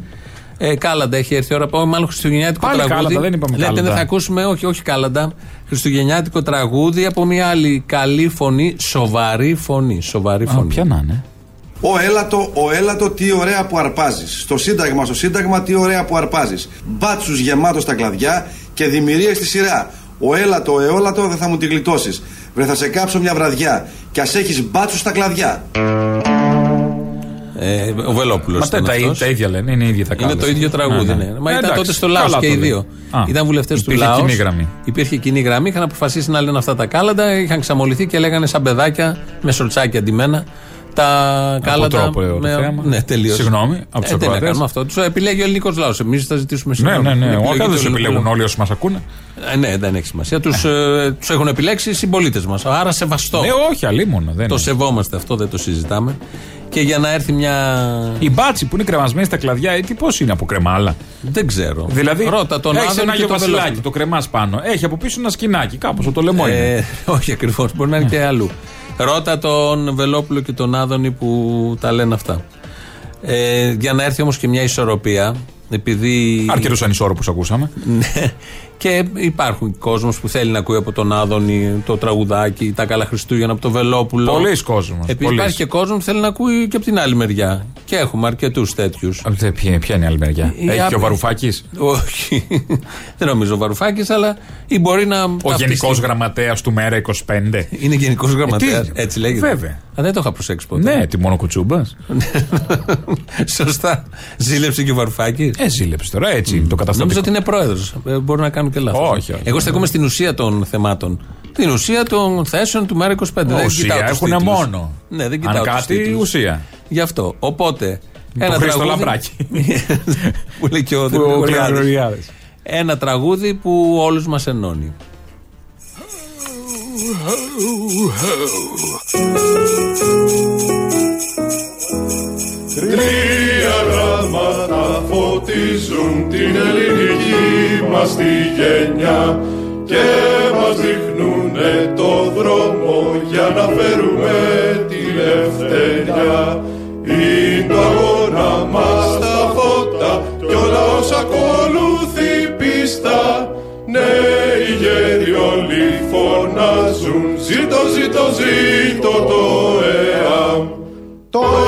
Ε, κάλαντα έχει έρθει η ώρα. Πάμε μάλλον χριστουγεννιάτικο Πάλι τραγούδι. κάλαντα, δεν είπαμε Λέτε κάλαντα. δεν θα ακούσουμε, όχι, όχι κάλαντα. Χριστουγεννιάτικο τραγούδι από μια άλλη καλή φωνή, σοβαρή φωνή. Σοβαρή Α, φωνή. ποια να είναι. Ο έλατο, ο έλατο, τι ωραία που αρπάζεις. Στο Σύνταγμα, στο Σύνταγμα, τι ωραία που αρπάζεις. Μπάτσους γεμάτος στα κλαδιά και δημιουργίες στη σειρά. Ο έλατο, εόλατο δεν θα μου τη γλιτώσεις. Βρε θα σε κάψω μια βραδιά. Κι ας έχεις μπάτσους στα κλαδιά. Ε, ο Βελόπουλος. Μα τα, τα, τα ίδια λένε, είναι ίδια τα Είναι κάλες. το ίδιο τραγούδι, Ναι, ναι. ναι. Μα Ε, ήταν εντάξει, τότε στο Λάος καλά και το οι λέει. δύο. Α, Ήταν βουλευτές του υπήρχε Λάος. κοινή γραμμή. Υπήρχε κοινή γραμμή. Είχαν αποφασίσει να λένε αυτά τα κάλαντα. Είχαν ξαμολυθεί και λέγανε σαν παιδάκια με σορτσάκια αντιμένα. Τα κάλαντα. τρόπο, ε, το με- θέαμα. Ναι, τελείως. Συγγνώμη, από τους ε, τι να ακροατές. κάνουμε αυτό. Τους επιλέγει ο ελληνικός λαός. Εμείς θα ζητήσουμε Ναι, συγγνώμη. ναι, ναι. Είναι Όχι, επιλογή δεν τους του ελληνικού επιλέγουν λαού. όλοι όσοι μας ακούνε. Ε, ναι, δεν έχει σημασία. Τους τους έχουν επιλέξει οι συμπολίτες μας. Άρα σεβαστό. Ναι, όχι, αλίμονα. Δεν Το είναι. σεβόμαστε αυτό, δεν το συζητάμε. Και για να έρθει μια. Οι μπάτσι που είναι κρεμασμένοι στα κλαδιά, ε, τι πώς είναι από κρεμάλα. Δεν ξέρω. Δηλαδή, Ρώτα τον έχεις Άδων ένα και Άγιο τον Βασιλάκι, Βελόπουλο. το κρεμάς πάνω. Έχει από πίσω ένα σκινάκι, κάπως το λαιμό είναι. Ε, όχι ακριβώς, μπορεί να είναι και αλλού. Ρώτα τον Βελόπουλο και τον Άδωνη που τα λένε αυτά. Ε, για να έρθει όμως και μια ισορροπία, επειδή. Αρκετούς ανισόρροπους ακούσαμε. Ναι. Και υπάρχουν κόσμος που θέλει να ακούει από τον Άδωνη το τραγουδάκι, τα καλά Χριστούγεννα από τον Βελόπουλο. Πολλοί κόσμος, Επίση πολλοί. υπάρχει και κόσμος που θέλει να ακούει και από την άλλη μεριά. Και έχουμε αρκετούς τέτοιους. Ποια, ποια είναι η άλλη μεριά; Η Έχει άπη- και ο Βαρουφάκης; Όχι. Δεν νομίζω ο Βαρουφάκης, αλλά ή μπορεί να. Ο ταυτιστεί. γενικός γραμματέας του Μέρα 25. Είναι γενικός γραμματέα. Ε, τι- Έτσι λέγεται. Βέβαια. Α, δεν το είχα προσέξει ποτέ. Ναι, τι μόνο κουτσούμπα. Σωστά. Ζήλεψε και ο Βαρουφάκης. Ε, ζήλεψε τώρα, έτσι είναι το καταστατικό. Νομίζω ότι είναι πρόεδρος. Μπορεί να κάνω και λάθος. Όχι, όχι. Εγώ στεκόμαι στην ουσία των θεμάτων. Την ουσία των θέσεων του Μέρα 25. δεν Ουσία κοιτάω τους έχουνε τίτλους. μόνο. Ναι, δεν Αν κοιτάω τους κάτι, τίτλους. ουσία. Γι' αυτό. Οπότε. Το Χρήστο Λαμπράκη. που λέει και ο Που ο Γρηγοριάδης. Γρηγοριάδης. Ένα τραγούδι που όλους μας ενώνει. Τρία γράμματα φωτίζουν την ελληνική μας τη γενιά και μας δείχνουνε το δρόμο για να φέρουμε τη ελευθεριά. Είναι το αγώνα μας τα φώτα κι όλα όσα ακολουθεί πίστα Νέοι γέροι όλοι φωνάζουν Ζήτω, ζήτω, ζήτω το ΕΑΜ Το ΕΑΜ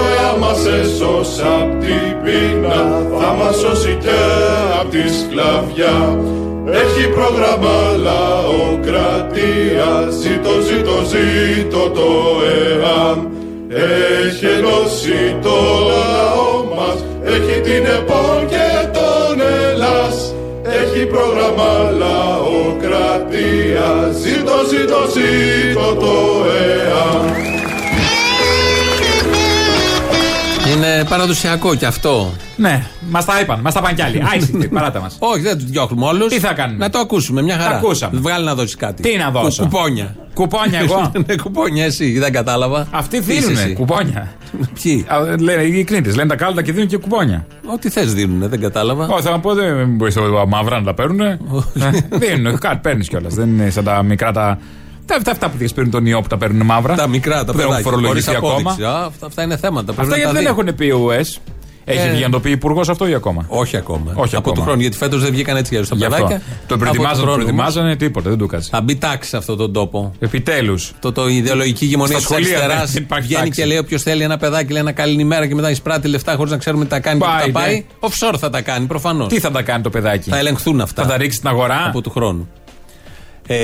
μας έσωσε απ' την πείνα Θα μας σώσει και απ' τη σκλαβιά. Έχει πρόγραμμα λαοκρατία Ζήτω, ζήτω, ζήτω το ΕΑΜ Έχει ενώσει το λαό μας Έχει την ΕΠΟΝ και τον Ελλάς. Έχει πρόγραμμα λαοκρατία Ζήτω, ζήτω, ζήτω το ΕΑ παραδοσιακό κι αυτό. Ναι, μας τα είπαν, μας τα πάνε κι άλλοι. Άισι, παράτα μας. Όχι, δεν τους διώχνουμε όλους. Τι θα κάνουμε; Να το ακούσουμε, μια χαρά. Τα ακούσαμε. Βγάλει να δώσει κάτι. Τι να δώσω; Κου- κουπόνια. Κουπόνια εγώ; ναι, κουπόνια, εσύ, δεν κατάλαβα. Αυτοί Τι είσαι δίνουνε εσύ; κουπόνια. Ποιοι; Α, Λένε οι κνήτε, λένε τα κάλτα και δίνουν και κουπόνια. Ό,τι θες δίνουν, δεν κατάλαβα. Όχι, θα μου πω δεν μπορείς τα μαύρα να τα παίρνουν. Δίνουν, κάτι παίρνεις κιόλας. Δεν είναι σαν τα μικρά τα. Τα, αυτά, αυτά που παίρνουν τον ιό που τα παίρνουν μαύρα. Τα μικρά, τα που δεν έχουν παιδάκια. φορολογηθεί χωρίς ακόμα. απόδειξη. Α, αυτά, αυτά είναι θέματα. πρέπει Αυτά να γιατί τα δεν δει. έχουν πει ο ΟΕΣ. Έχει Ε. βγει να το πει υπουργός αυτό ή ακόμα; Όχι ακόμα. Όχι από ακόμα. του χρόνου, γιατί φέτος δεν βγήκαν έτσι για τα Γι' αυτό. παιδάκια. Το Από του προετοιμάζανε, το χρόνου προετοιμάζανε, τίποτα, δεν του κάτσε. Θα μπει τάξη σε αυτόν τον τόπο. Επιτέλους. Το, το η ιδεολογική ηγεμονία της Στα σχολεία αριστερά δεν υπάρχει βγαίνει τάξη. και λέει: Όποιος θέλει ένα παιδάκι, λέει ένα καληνημέρα και μετά εισπράττει λεφτά χωρίς να ξέρουμε τι τα κάνει και Πάει, που τα ναι. πάει. Offshore θα τα κάνει προφανώς. Τι θα τα κάνει το παιδάκι; Θα ελεγχθούν αυτά. Θα τα ρίξει στην αγορά; από του χρόνου. Ε,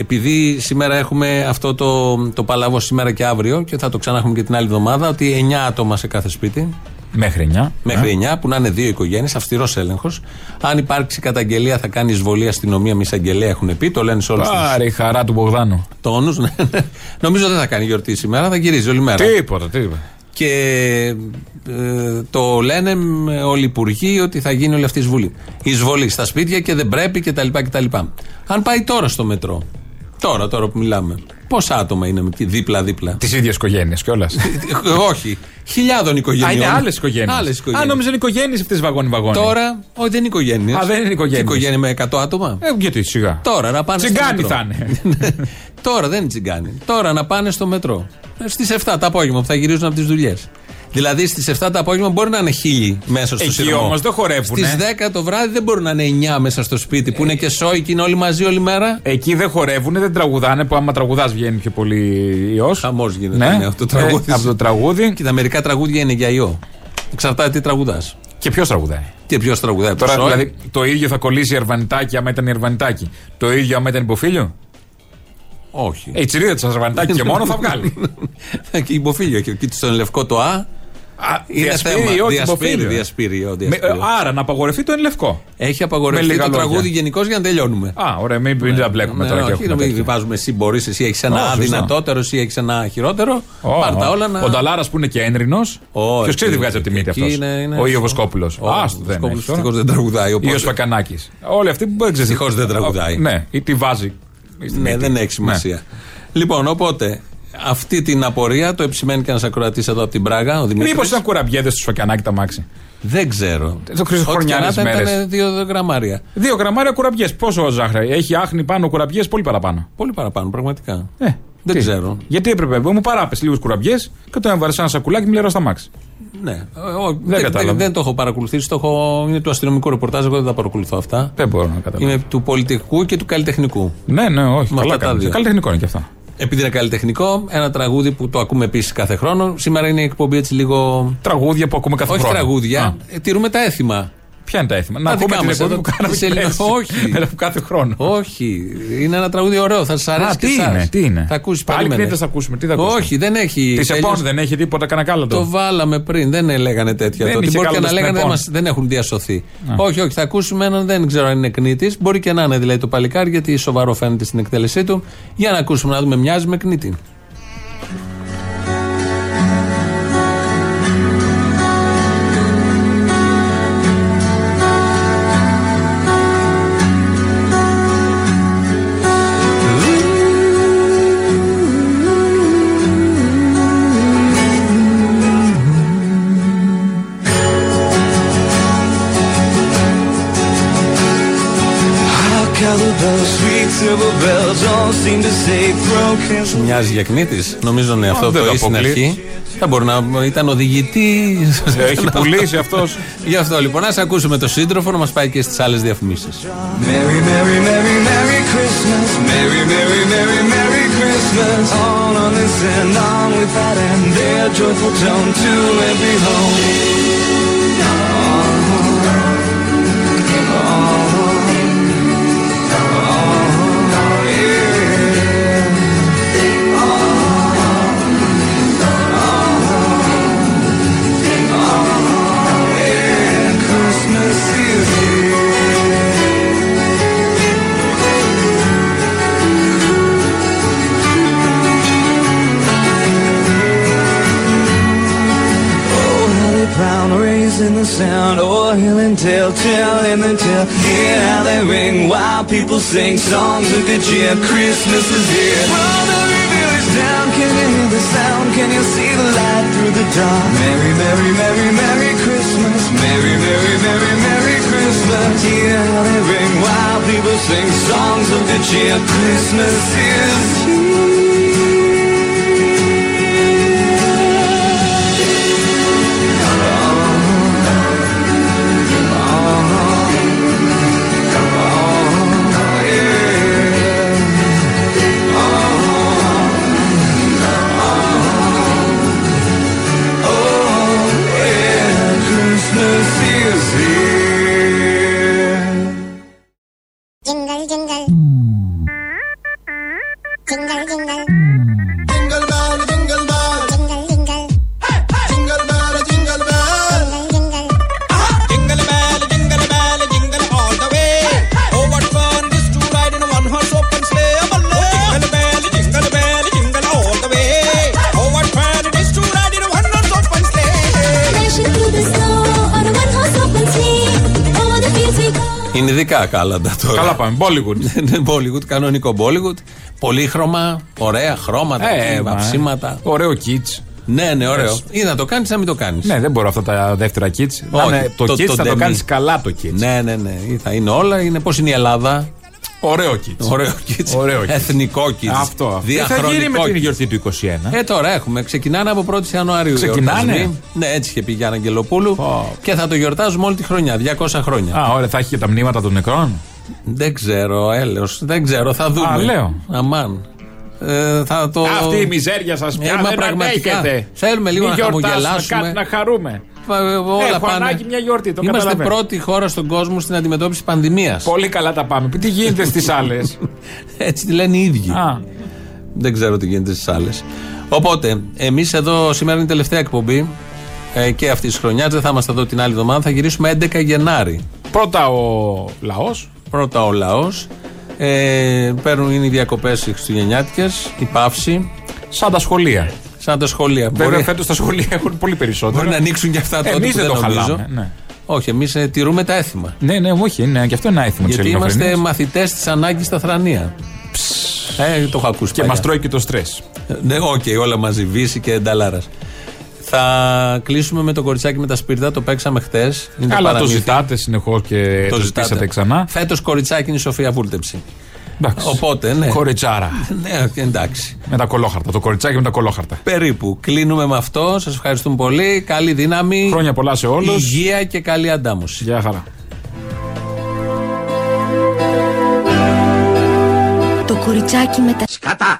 επειδή σήμερα έχουμε αυτό το, το παλαβό σήμερα και αύριο και θα το ξανά έχουμε και την άλλη εβδομάδα ότι 9 άτομα σε κάθε σπίτι Μέχρι 9. μέχρι 9 που να είναι δύο οικογένειες, αυστηρός έλεγχος. Αν υπάρξει καταγγελία θα κάνει εισβολή αστυνομία με εισαγγελέα έχουν πει, το λένε σε όλους του Πάρε η χαρά του Μπογδάνου. τόνους. Νομίζω δεν θα κάνει γιορτή σήμερα, θα γυρίζει όλη μέρα. Τίποτα, τίποτα. Και ε, το λένε με όλοι οι υπουργοί ότι θα γίνει όλη αυτή η εισβολή. Η εισβολή στα σπίτια και δεν πρέπει κτλ. κτλ. Αν πάει τώρα στο μετρό, τώρα, τώρα που μιλάμε, πόσα άτομα είναι εκεί δίπλα-δίπλα; Τις ίδιες οικογένειες κιόλας. Όχι. Χιλιάδων οικογενειών. Α, είναι άλλες οικογένειες. Άλλες Α, οικογένειες. νόμιζα είναι οικογένειες αυτές βαγόνι-βαγόνι. Τώρα, όχι, δεν είναι οικογένειες. Α, δεν είναι οικογένειες. οικογένεια με 100 άτομα; Ε, γιατί σιγά. Τώρα να πάνε Τσιγκάνοι στο θα μετρό. είναι. Τώρα δεν είναι τσιγκάνοι. Τώρα να πάνε στο μετρό. Στις 7 το απόγευμα που θα γυρίζουν από τις δουλειές. Δηλαδή στις 7 το απόγευμα μπορεί να είναι χίλιοι μέσα στο Εκεί σειρμό. όμως δεν χορεύουνε. Στις 10 το βράδυ δεν μπορούν να είναι 9 μέσα στο σπίτι που είναι και σόι και είναι όλοι μαζί όλη μέρα. Εκεί δεν χορεύουν, δεν τραγουδάνε. Που άμα τραγουδάς βγαίνει πιο πολύ ιός. Χαμός γίνεται Ναι, ναι, από το τραγούδι. Ε, από το τραγούδι. Και τα μερικά τραγούδια είναι για ιό. Εξαρτάται τι τραγουδάς. Και ποιος τραγουδάει. Και ποιος τραγουδάει. Τώρα Ποσόη. δηλαδή το ίδιο θα κολλήσει η Ερβανιτάκη άμα ήταν η Ερβανιτάκη. Το ίδιο άμα ήταν υποφίλιο. Όχι. Ε, η τσιρίδα της Ερβανιτάκη και μόνο θα βγάλει. και υποφίλιο. Και εκεί στον λευκό το Α. είναι διασπείρει θέμα. ό,τι Διασπείρει, υποφίλιο. διασπείρει, ο Με- διασπείρει. ε, άρα να απαγορευτεί το εν λευκό. Έχει Με απαγορευτεί λίγα το λόγια. τραγούδι γενικώς για να τελειώνουμε. Α, ωραία, μην, μην τα μπλέκουμε Ναι, τώρα και όχι, έχουμε να μην τέτοια. βάζουμε εσύ μπορείς, εσύ έχεις ένα Ω, σωστά. αδυνατότερο, εσύ έχεις ένα χειρότερο. Ω, Πάρ' τα ω. όλα να. Ο Νταλάρας που είναι και ένρινος. Ποιος εκεί- ξέρει τι βγάζει από τη μύτη εκεί αυτός; είναι- είναι- Ο Ιω Βοσκόπουλο. Ο Α, δεν Βοσκόπουλος έχει τώρα. δυστυχώς δεν τραγουδάει, Ή οπότε- ο Σφακανάκη. Όλοι αυτοί που δεν ξέρει. Δυστυχώς δεν τραγουδάει. Ναι, ή τη βάζει. στη Ναι, μύτη. δεν έχει σημασία. Ναι. Λοιπόν, οπότε αυτή την απορία το επισημαίνει και ένας ακροατής εδώ από την Πράγα, ο Δημήτρης. Μήπως ήταν κουραμπιέδες στο Σφακανάκη τα μάξι; Δεν ξέρω. Το Χριστοχρονιάνες Ό,τι και να ήταν, μέρες. ήταν δύο γραμμάρια. Δύο γραμμάρια κουραμπιές. Πόσο ζάχαρη; Έχει άχνη πάνω κουραμπιές, πολύ παραπάνω. Πολύ παραπάνω, πραγματικά. Ε, Δεν τι; ξέρω. Γιατί έπρεπε. Μου παράπες λίγους κουραμπιές και το έβαλες σε ένα σακουλάκι και μιλέρα στα μάξι. Ναι. Ε, ο- δεν, κατάλαβα. δεν, δεν το έχω παρακολουθήσει. Το έχω, είναι του αστυνομικού ρεπορτάζ. Εγώ δεν τα παρακολουθώ αυτά. Δεν μπορώ να καταλάβω. Είμαι του πολιτικού και του καλλιτεχνικού. Ναι, ναι, όχι. Με καλά αυτά τα κάνεις. δύο. Καλλιτεχνικό είναι και αυτό. Επειδή είναι καλλιτεχνικό, ένα τραγούδι που το ακούμε επίσης κάθε χρόνο. Σήμερα είναι η εκπομπή έτσι λίγο. Τραγούδια που ακούμε κάθε Όχι χρόνο. τραγούδια. Α. Ε, τηρούμε τα έθιμα. Ποια είναι τα έθιμα; Να Τα ακούμε δικά την μας εκπομπή εδώ, που κάναμε τις Ελληνικές- πέρσι. Όχι. Ένα που κάθε χρόνο. Όχι. Είναι ένα τραγούδι ωραίο. Θα σας αρέσει Α, και τι εσάς. είναι, τι είναι; Θα ακούσεις Πάλι περίμενε. κνήτες θα ακούσουμε, τι θα ακούσουμε; Όχι, δεν έχει. Τη τέλειως. ΕΠΟΝ δεν έχει τίποτα κανένα κάλατο. Το βάλαμε πριν, δεν λέγανε τέτοια Δεν τότε. είχε Μπορεί και κάλατο να στην λέγανε δεν, ΕΠΟΝ. μας, δεν έχουν διασωθεί. Όχι, όχι, θα ακούσουμε έναν, δεν ξέρω αν είναι κνήτης. Μπορεί και να είναι δηλαδή το παλικάρι, γιατί σοβαρό φαίνεται στην εκτέλεσή του. Για να ακούσουμε να δούμε, μοιάζει με κνήτη. Μοιάζει για κνήτη. Νομίζω ναι, αυτό δεν το το είπε στην αποκλείει. αρχή. Θα μπορεί να ήταν οδηγητή. Έχει πουλήσει αυτός. Γι' αυτό λοιπόν, ας ακούσουμε το σύντροφο να μας πάει και στις άλλες διαφημίσεις. Merry, Raising the sound, oh, or hill and tell, tell in the tell. Hear how they ring while people sing songs of good cheer. Christmas is here. Roll every village down. Can you hear the sound? Can you see the light through the dark? Merry, merry, merry, merry Christmas. Merry, merry, merry, merry Christmas. Hear how they ring while people sing songs of good cheer. Christmas is Christmas κάλαντα τώρα. Καλά πάμε. Bollywood. Είναι Bollywood, κανονικό Bollywood. Πολύχρωμα, ωραία χρώματα, Ε, μα, βαψίματα. Ωραίο kids. Ναι, ναι, ωραίο. Πες. Ή να το κάνεις, να μην το κάνεις. Ναι, δεν μπορώ αυτά τα δεύτερα kids. Να Όχι, είναι το, το- kids το θα το demi. κάνεις καλά το kids. Ναι, ναι, ναι. Ή Θα είναι όλα. Είναι πώς είναι η Ελλάδα. Ωραίο kids. Ωραίο kids. Ωραίο kids. Εθνικό kids. Αυτό. αυτό. Τι θα Διαχρονικό γίνει με την kids. γιορτή του 21. Ε, τώρα έχουμε. Ξεκινάνε από 1η Ιανουαρίου. οι Ξεκινάνε; εορτασμοί. Ναι, έτσι είχε πει η Γιάννα Αγγελοπούλου. Και θα το γιορτάζουμε όλη τη χρονιά. 200 χρόνια. Α, ωραία, θα έχει και τα μνήματα των νεκρών; Δεν ξέρω, έλεος. Δεν ξέρω, θα δούμε. Α, λέω. Αμάν. Ε, θα το... Αυτή η μιζέρια σας πια Ε, μα δεν πραγματικά. αντέχετε. Θέλουμε λίγο Μην να γιορτάσουμε χαμογελάσουμε. κάτι να χαρούμε. Όλα Έχω πάνε. ανάγκη μια γιορτή, το Είμαστε καταλαβαίνω. πρώτη χώρα στον κόσμο στην αντιμετώπιση πανδημίας. Πολύ καλά τα πάμε. Τι γίνεται στις άλλες; Έτσι τη λένε οι ίδιοι. Δεν ξέρω τι γίνεται στις άλλες. Οπότε, εμείς εδώ σήμερα είναι η τελευταία εκπομπή ε, και αυτής της χρονιάς. Δεν θα είμαστε εδώ την άλλη εβδομάδα. Θα γυρίσουμε 11 Γενάρη. Πρώτα ο λαός. Πρώτα ο λαός. Ε, παίρνουν είναι οι διακοπές οι Χριστουγεννιάτικες, η παύση. Σαν τα σχολεία. Σαν τα σχολεία. Βέβαια, Μπορεί- φέτος τα σχολεία έχουν πολύ περισσότερο. Μπορεί να ανοίξουν και αυτά τότε Εμείς που δεν δεν το νομίζω. χαλάμε. Ναι. Όχι, εμείς τηρούμε τα έθιμα. Ναι, ναι, όχι, ναι, και αυτό είναι ένα έθιμο τη Γιατί είμαστε μαθητές της ανάγκης στα θρανία. Ε, το έχω ακούσει. Και παλιά. μα τρώει και το στρες. Ναι, οκ, όλα μαζί, Βίσση και Νταλάρα. Θα κλείσουμε με το κοριτσάκι με τα σπίρτα, το παίξαμε χτες. Αλλά το ζητάτε συνεχώς και το, Το ζητήσατε ζητάτε. ξανά. Φέτος κοριτσάκι είναι η Σοφία Βούλτεψη. Εντάξει. Οπότε, ναι. Κοριτσάρα. Ναι, εντάξει. Με τα κολόχαρτα. Το κοριτσάκι με τα κολόχαρτα. Περίπου. Κλείνουμε με αυτό. Σας ευχαριστούμε πολύ. Καλή δύναμη. Χρόνια πολλά σε όλους. Υγεία και καλή αντάμωση. Γεια χαρά. Το κοριτσάκι με τα... Σκατά!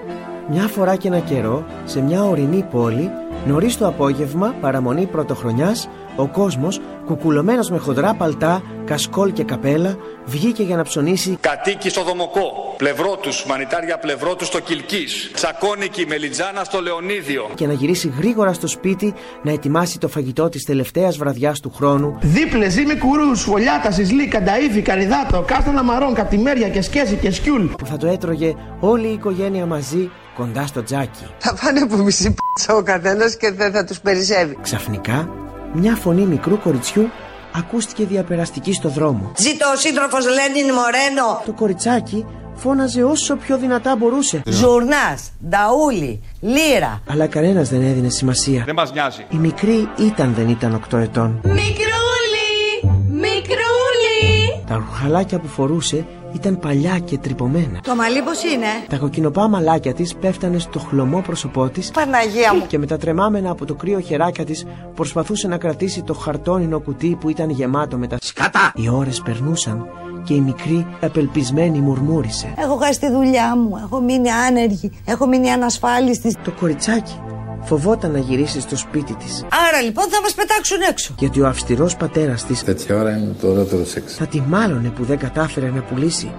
Μια φορά και ένα καιρό, σε μια ορεινή πόλη, νωρίς το απόγευμα, παραμονή πρωτοχρονιάς, ο κόσμος, κουκουλωμένος με χοντρά παλτά, κασκόλ και καπέλα, βγήκε για να ψωνίσει Κατοίκοι στο Δομοκό, πλευρό τους, μανιτάρια πλευρό τους στο Κιλκή. Τσακώνικη μελιτζάνα στο Λεωνίδιο. και να γυρίσει γρήγορα στο σπίτι να ετοιμάσει το φαγητό της τελευταίας βραδιάς του χρόνου Δίπλε, ζύμη κουρούς, σχολιάτα, σισλή, κανταήφι, καριδάτο, κάστανα μαρών, καπτημέρια και σκέση και σκιούλ. που θα το έτρωγε όλη η οικογένεια μαζί κοντά στο τζάκι. Θα πάνε από μισή πίτσα ο καθένας και δεν θα τους περισσεύει. Ξαφνικά, μια φωνή μικρού κοριτσιού ακούστηκε διαπεραστική στο δρόμο. Ζήτω ο σύντροφος Λένιν Μορένο. Το κοριτσάκι φώναζε όσο πιο δυνατά μπορούσε. Ζουρνάς, νταούλι, λύρα. Αλλά κανένας δεν έδινε σημασία. Δεν μας νοιάζει. Η μικρή ήταν δεν ήταν 8 ετών. Μικρούλι! Μικρούλι! Τα ρουχαλάκια που φορούσε ήταν παλιά και τρυπωμένα. Το μαλλί πώς είναι; Τα κοκκινοπά μαλάκια της πέφτανε στο χλωμό πρόσωπό της Παναγία μου. και με τα τρεμάμενα από το κρύο χεράκια της προσπαθούσε να κρατήσει το χαρτόνινο κουτί που ήταν γεμάτο με τα σκατά. Οι ώρες περνούσαν και η μικρή απελπισμένη μουρμούρισε. Έχω χάσει τη δουλειά μου. Έχω μείνει άνεργη. Έχω μείνει ανασφάλιστη. Το κοριτσάκι φοβόταν να γυρίσει στο σπίτι της Άρα λοιπόν θα μας πετάξουν έξω. γιατί ο αυστηρός πατέρας της Τέτοια ώρα είναι το ωραιότερο σεξ. θα τη μάλωνε που δεν κατάφερε να πουλήσει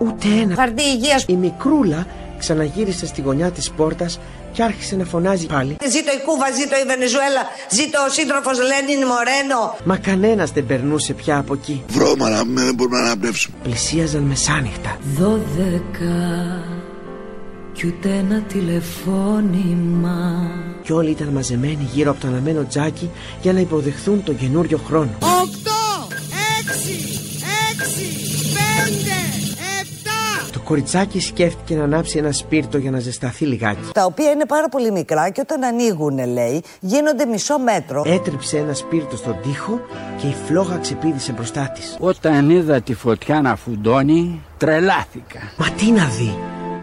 ούτε ένα Χαρτί υγείας. Η μικρούλα ξαναγύρισε στη γωνιά της πόρτας και άρχισε να φωνάζει πάλι. Ζήτω η Κούβα, ζήτω η Βενεζουέλα, ζήτω ο σύντροφος Λένιν Μορένο. Μα κανένας δεν περνούσε πια από εκεί. Βρώμα δεν μπορούμε να αναπνεύσουμε. Πλησίαζαν μεσάνυχτα. Δώδεκα κι ούτε ένα τηλεφώνημα Και όλοι ήταν μαζεμένοι γύρω από το αναμένο τζάκι για να υποδεχθούν τον καινούριο χρόνο. Οκτώ, έξι, έξι, πέντε, επτά. Το κοριτσάκι σκέφτηκε να ανάψει ένα σπίρτο για να ζεσταθεί λιγάκι. Τα οποία είναι πάρα πολύ μικρά και όταν ανοίγουν, λέει, γίνονται μισό μέτρο. Έτριψε ένα σπίρτο στον τοίχο και η φλόγα ξεπήδησε μπροστά της. Όταν είδα τη φωτιά να φουντώνει, τρελάθηκα. Μα τι να δει!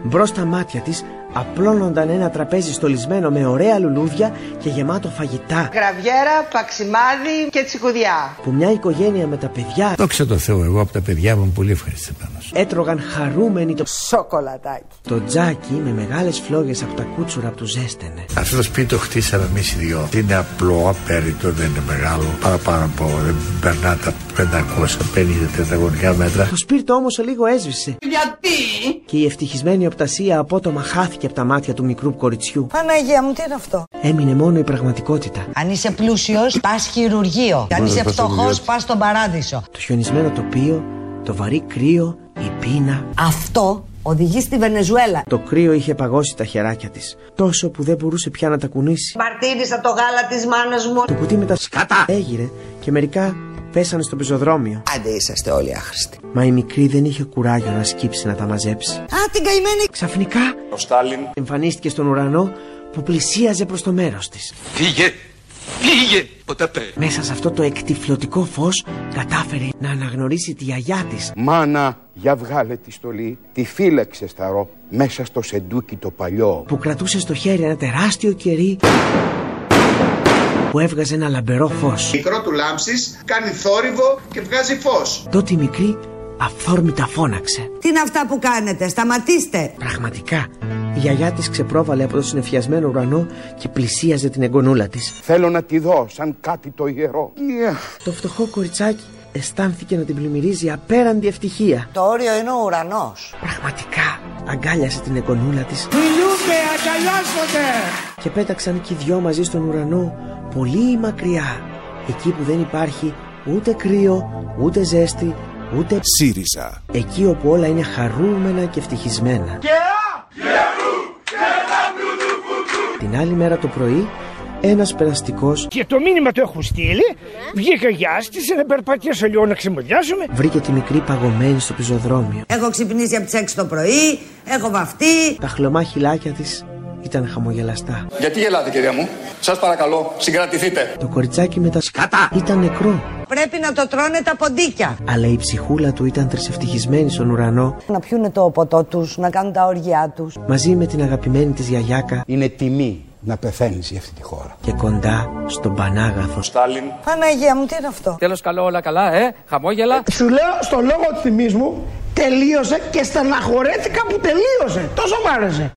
Μπρος στα μάτια της απλώνονταν ένα τραπέζι στολισμένο με ωραία λουλούδια και γεμάτο φαγητά Γραβιέρα, παξιμάδι και τσικουδιά. που μια οικογένεια με τα παιδιά Δόξα τω Θεώ, εγώ από τα παιδιά μου είμαι πολύ ευχαριστημένο. έτρωγαν χαρούμενοι το, Σοκολατάκι. το τζάκι με μεγάλες φλόγες από τα κούτσουρα που του ζέστενε. Αυτό το σπίτι το χτίσαμε εμείς οι δυο. Είναι απλό, απέριτο, δεν είναι μεγάλο. Παραπάνω από δεν περνά τα 550 τετραγωνικά μέτρα. Το σπίρτο όμως σε λίγο έσβησε Γιατί; και η ευτυχισμένη οπτασία απότομα χάθηκε από τα μάτια του μικρού κοριτσιού. Παναγία μου, τι είναι αυτό; Έμεινε μόνο η πραγματικότητα. Αν είσαι πλούσιος, πας χειρουργείο. Αν είσαι φτωχός, πας στον παράδεισο. Το χιονισμένο τοπίο, το βαρύ κρύο, η πείνα. Αυτό οδηγεί στη Βενεζουέλα. Το κρύο είχε παγώσει τα χεράκια της, τόσο που δεν μπορούσε πια να τα κουνήσει. Μαρτύρησα το γάλα της μάνας μου. Το κουτί με τα σκατά έγειρε και μερικά πέσανε στο πεζοδρόμιο. Άντε είσαστε όλοι άχρηστοι. Μα η μικρή δεν είχε κουράγιο να σκύψει να τα μαζέψει. Α, την καημένη. Ξαφνικά Ο Στάλιν. εμφανίστηκε στον ουρανό που πλησίαζε προς το μέρος της. Φύγε! Φύγε! Ποτέ Μέσα σε αυτό το εκτιφλωτικό φως κατάφερε να αναγνωρίσει τη γιαγιά της. Μάνα, για βγάλε τη στολή, τη φύλαξε σταρό μέσα στο σεντούκι το παλιό. που κρατούσε στο χέρι ένα τεράστιο κερί που έβγαζε ένα λαμπερό φως. Μικρό του λάμψης κάνει θόρυβο και βγάζει φως. Τότε η μικρή αυθόρμητα φώναξε. Τι είναι αυτά που κάνετε, σταματήστε. Πραγματικά, Η γιαγιά της ξεπρόβαλε από το συνεφιασμένο ουρανό και πλησίαζε την εγγονούλα της. Θέλω να τη δω σαν κάτι το ιερό. Το φτωχό κοριτσάκι αισθάνθηκε να την πλημμυρίζει απέραντη ευτυχία. Το όριο είναι ο ουρανός. Πραγματικά αγκάλιασε την εγγονούλα της Μιλούνται, αγκαλιάζονται. και πέταξαν και οι δυο μαζί στον ουρανό πολύ μακριά. Εκεί που δεν υπάρχει ούτε κρύο, ούτε ζέστη, ούτε ΣΥΡΙΖΑ. Εκεί όπου όλα είναι χαρούμενα και ευτυχισμένα. Την άλλη μέρα το πρωί, ένας περαστικός Και το μήνυμα το έχω στείλει. Βγήκα γιάστησε να περπατήσω λίγο να ξεμολιάσουμε. βρήκε τη μικρή παγωμένη στο πεζοδρόμιο. Έχω ξυπνήσει από τις 6 το πρωί, έχω βαφτεί. Τα χλωμά χυλάκια της ήταν χαμογελαστά. Γιατί γελάτε κυρία μου; Σας παρακαλώ συγκρατηθείτε. Το κοριτσάκι με τα σκατά ήταν νεκρό. Πρέπει να το τρώνε τα ποντίκια. Αλλά η ψυχούλα του ήταν τρισευτυχισμένη στον ουρανό Να πιούνε το ποτό τους, να κάνουν τα όργια τους. μαζί με την αγαπημένη της γιαγιάκα Είναι τιμή να πεθαίνεις για αυτή τη χώρα. και κοντά στον Πανάγαθο. Στάλιν. Παναγία μου, τι είναι αυτό; Τέλος καλό, όλα καλά, ε; Χαμόγελα. Σου λέω στο λόγο του θυμής μου τελείωσε και στεναχωρέθηκα που τελείωσε. Τόσο μ' άρεσε.